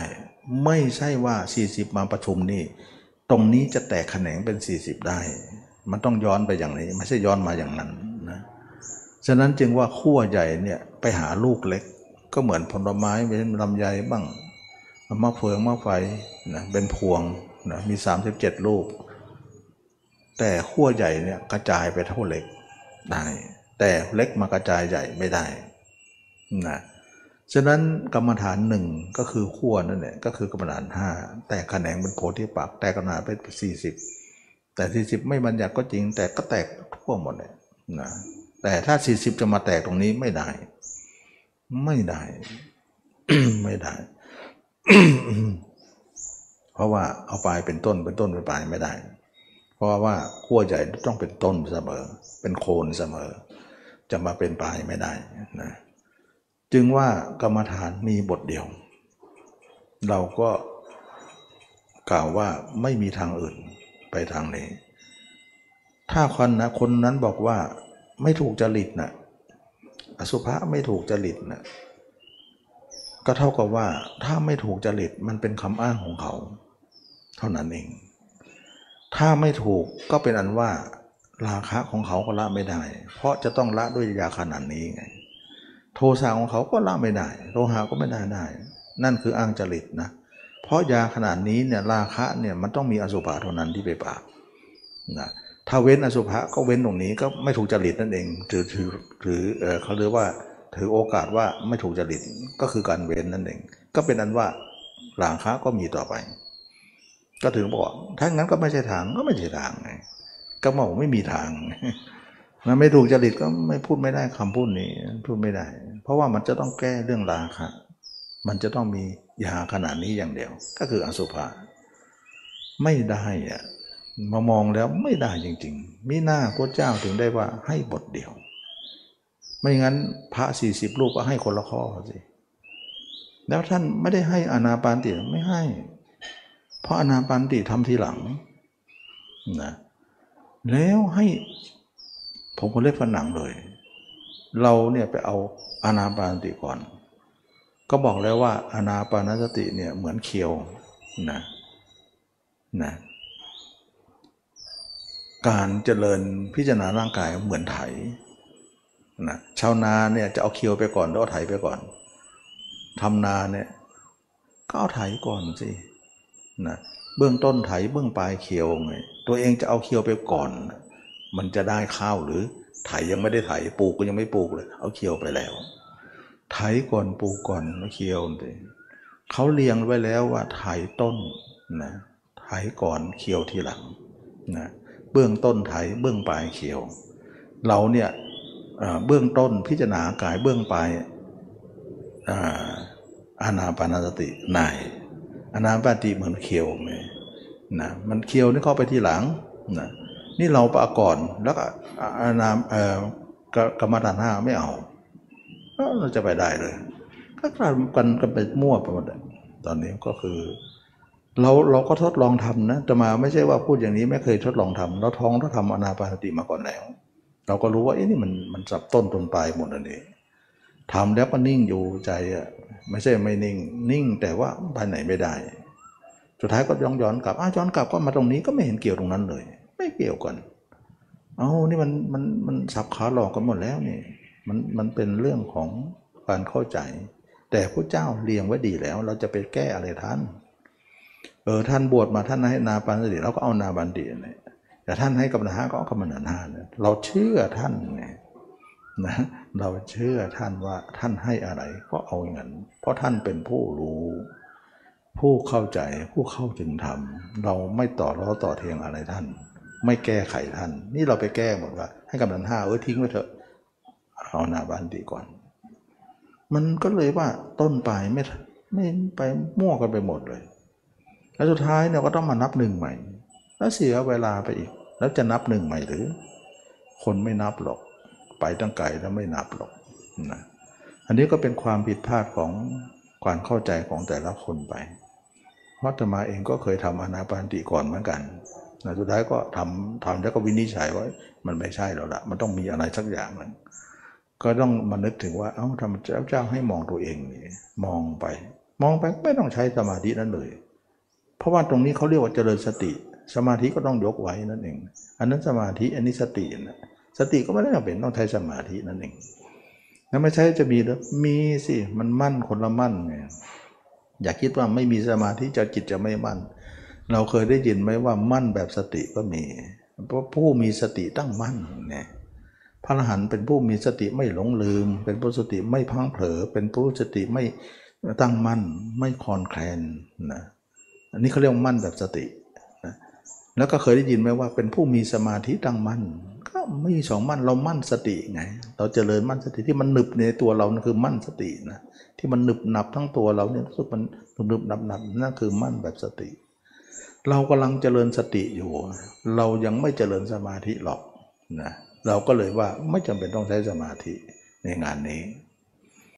ไม่ใช่ว่า 40 มาประชุมนี่ ตรงนี้จะแตกแขนงเป็น 40 ได้ มันต้องย้อนไปอย่างนี้ ไม่ใช่ย้อนมาอย่างนั้นนะฉะนั้นจึงว่าขั้วใหญ่เนี่ยไปหาลูกเล็ก ก็เหมือนผลไม้เป็นลำไยบ้างมะเฟืองมะไฟนะเป็นพวงนะมี 37 ลูก แต่ขั้วใหญ่เนี่ยกระจายไปเท่าเล็กได้ แต่เล็กมากระจายใหญ่ไม่ได้นะ ฉะนั้นกรรมฐานหนึ่งก็คือขั้วนั่นแหละก็คือกรรมฐานห้าแต่แขนงเป็นโพธิปักษ์แต่กรรมฐานเป็นสี่สิบแต่สี่สิบไม่บัญญัติก็จริง แต่ก็แตกทั่วหมดเลยนะแต่ถ้าสี่สิบจะมาแตกตรงนี้ไม่ได้ ไม่ได้ ไม่ได้ เพราะว่าเอาปลายเป็นต้นเป็นต้นเป็นปลายไม่ได้ เพราะว่าขั้วใหญ่ต้องเป็นต้นเสมอ เป็นโคนเสมอ จะมาเป็นปลายไม่ได้นะ จึงว่ากรรมฐานมีบทเดียว เราก็กล่าวว่าไม่มีทางอื่นไปทางนี้ ถ้าคนนะคนนั้นบอกว่าไม่ถูกจริตนะอสุภะไม่ถูกจริตนะก็เท่ากับว่าถ้าไม่ถูกจริตมันเป็นคำอ้างของเขา เท่านั้นเอง ถ้าไม่ถูกก็เป็นอันว่าราคะของเขาก็ละไม่ได้ เพราะจะต้องละด้วยยาขนาดนี้ไง โทสะของเขาก็ละไม่ได้โลหะก็ไม่ได้ได้ นั่นคืออ้างจริตนะ เพราะยาขนาดนี้เนี่ยราคะเนี่ยมันต้องมีอสุภะเท่านั้นที่ไปปราบนะถ้าเว้นอสุภะก็เว้นตรงนี้ก็ไม่ถูกจริตนั่นเองถือถือถือเออเขาเรียกว่าถือโอกาสว่าไม่ถูกจริตก็คือการเว้นนั่นเอง ก็เป็นอันว่าราคะก็มีต่อไป ก็ถึงบอกถ้างั้นก็ไม่ใช่ทางก็ไม่ใช่ทางไงก็บอกไม่มีทาง มันไม่ถูกจริตก็ไม่พูดไม่ได้คำพูดนี้พูดไม่ได้ เพราะว่ามันจะต้องแก้เรื่องราคะมันจะต้องมียาขนาดนี้อย่างเดียว ก็คืออสุภะไม่ได้อะมามองแล้วไม่ได้จริงๆมิหน้าพระเจ้าถึงได้ว่าให้บทเดียว ไม่งั้นพระสี่สิบรูปก็ให้คนละข้อสิแล้วท่านไม่ได้ให้อนาปานติไม่ให้ เพราะอนาปานติทำทีหลังนะแล้วให้ ผมก็เล็บฝันหนังเลย เราเนี่ยไปเอาอนาปานติก่อน ก็บอกแล้วว่าอนาปานสติเนี่ยเหมือนเคียวนะนะการเจริญพิจารณาร่างกายเหมือนไถนะชาวนาเนี่ยจะเอาเคียวไปก่อนแล้วเอาไถไปก่อนทำนาเนี่ยก็เอาไถก่อนสินะเบื้องต้นไถเบื้องปลายเคียวไงตัวเองจะเอาเคียวไปก่อน มันจะได้ข้าวหรือไถยังไม่ได้ไถปลูกก็ยังไม่ปลูกเลย เอาเคียวไปแล้ว ไถก่อนปลูกก่อนเคียวเลยเขาเรียงไว้แล้วว่าไถต้นนะไถก่อนเคียวทีหลังนะเบื้องต้นไถเบื้องปลายเขียว เราเนี่ยเบื้องต้นพิจารณากายเบื้องปลายอานาปานสตินายอานาปานติเหมือนเขียวไหมนะมันเขียวนี่เข้าไปทีหลังนะ นี่เราปะก่อนแล้วก็อานาเอ่อกรรมฐานห้าไม่เอาเราจะไปได้เลยก็กันกันไปมั่วไปหมดตอนนี้ก็คือ เราเราก็ทดลองทำนะจะมาไม่ใช่ว่าพูดอย่างนี้ไม่เคยทดลองทำเราท้องเราทำอนาปานสติมาก่อนแล้ว เราก็รู้ว่าเอ๊ะนี่มันมันสับต้นตนปลายหมดอันนี้ทำแล้วก็นิ่งอยู่ใจอะไม่ใช่ไม่นิ่ง นิ่งแต่ว่าไปไหนไม่ได้ สุดท้ายก็ย้อนย้อนกลับอ้าย้อนกลับก็มาตรงนี้ก็ไม่เห็นเกี่ยวตรงนั้นเลย ไม่เกี่ยวกัน เอานี่มันมันมันสับขาหลอกกันหมดแล้วนี่มันมันเป็นเรื่องของการเข้าใจ แต่พระเจ้าเรียงไว้ดีแล้ว เราจะไปแก้อะไรท่าน เออท่านบวชมาท่านให้นาปานสติเราก็เอานาบันติเนี่ยแต่ท่านให้กำนันห้าก็เอากำนันห้าเนี่ยเราเชื่อท่านไงนะเราเชื่อท่านว่าท่านให้อะไรก็เอาอย่างนั้นเพราะท่านเป็นผู้รู้ ผู้เข้าใจผู้เข้าถึงธรรมเราไม่ต่อล้อต่อเทียงอะไรท่าน ไม่แก้ไขท่าน นี่เราไปแก้หมดว่า ให้กำนันห้าเออทิ้งไว้เถอะเอานาบันติก่อน มันก็เลยว่าต้นปลายไม่ไม่ไปมั่วกันไปหมดเลย แล้วสุดท้ายเนี่ยก็ต้องมานับหนึ่งใหม่ แล้วเสียเวลาไปอีก แล้วจะนับหนึ่งใหม่หรือ คนไม่นับหรอก ไปตั้งไกลแล้วไม่นับหรอกนะอันนี้ก็เป็นความผิดพลาดของความเข้าใจของแต่ละคนไป เพราะธรรมาเองก็เคยทำอนาปานติก่อนเหมือนกัน นะสุดท้ายก็ทำทำแล้วก็วินิจฉัยว่ามันไม่ใช่แล้วละมันต้องมีอะไรสักอย่างหนึ่งก็ต้องมานึกถึงว่า เอ้าทำเจ้าเจ้าให้มองตัวเองนี่มองไป มองไปไม่ต้องใช้สมาธินั้นเลย เพราะว่าตรงนี้เขาเรียกว่าเจริญสติ สมาธิก็ต้องยกไว้นั่นเอง อันนั้นสมาธิอันนี้สตินะสติก็ไม่ได้จำเป็นต้องใช้สมาธินั่นเองแล้วไม่ใช่จะมีหรือมีสิมันมั่นคนละมั่นไงอย่าคิดว่าไม่มีสมาธิจะจิตจะไม่มั่น เราเคยได้ยินไหมว่ามั่นแบบสติก็มี เพราะผู้มีสติตั้งมั่นเนี่ยพระอรหันต์เป็นผู้มีสติไม่หลงลืม เป็นผู้สติไม่พังเผลอ เป็นผู้สติไม่ตั้งมั่นไม่คลอนแคลนนะอันนี้เขาเรียกมั่นแบบสตินะแล้วก็เคยได้ยินไหมว่าเป็นผู้มีสมาธิตั้งมั่น ก็ไม่มีสองมั่นเรามั่นสติไง เราจเจริญมั่นสติที่มันหนึบในตัวเรานั่นคือมั่นสตินะที่มันหนึบหนับทั้งตัวเราเนี่ยรู้สึกมันหนึบหนึบหนับหนับนั่นคือมั่นแบบสติ เรากำลังเจริญสติอยู่ เรายังไม่เจริญสมาธิหรอกนะเราก็เลยว่าไม่จำเป็นต้องใช้สมาธิในงานนี้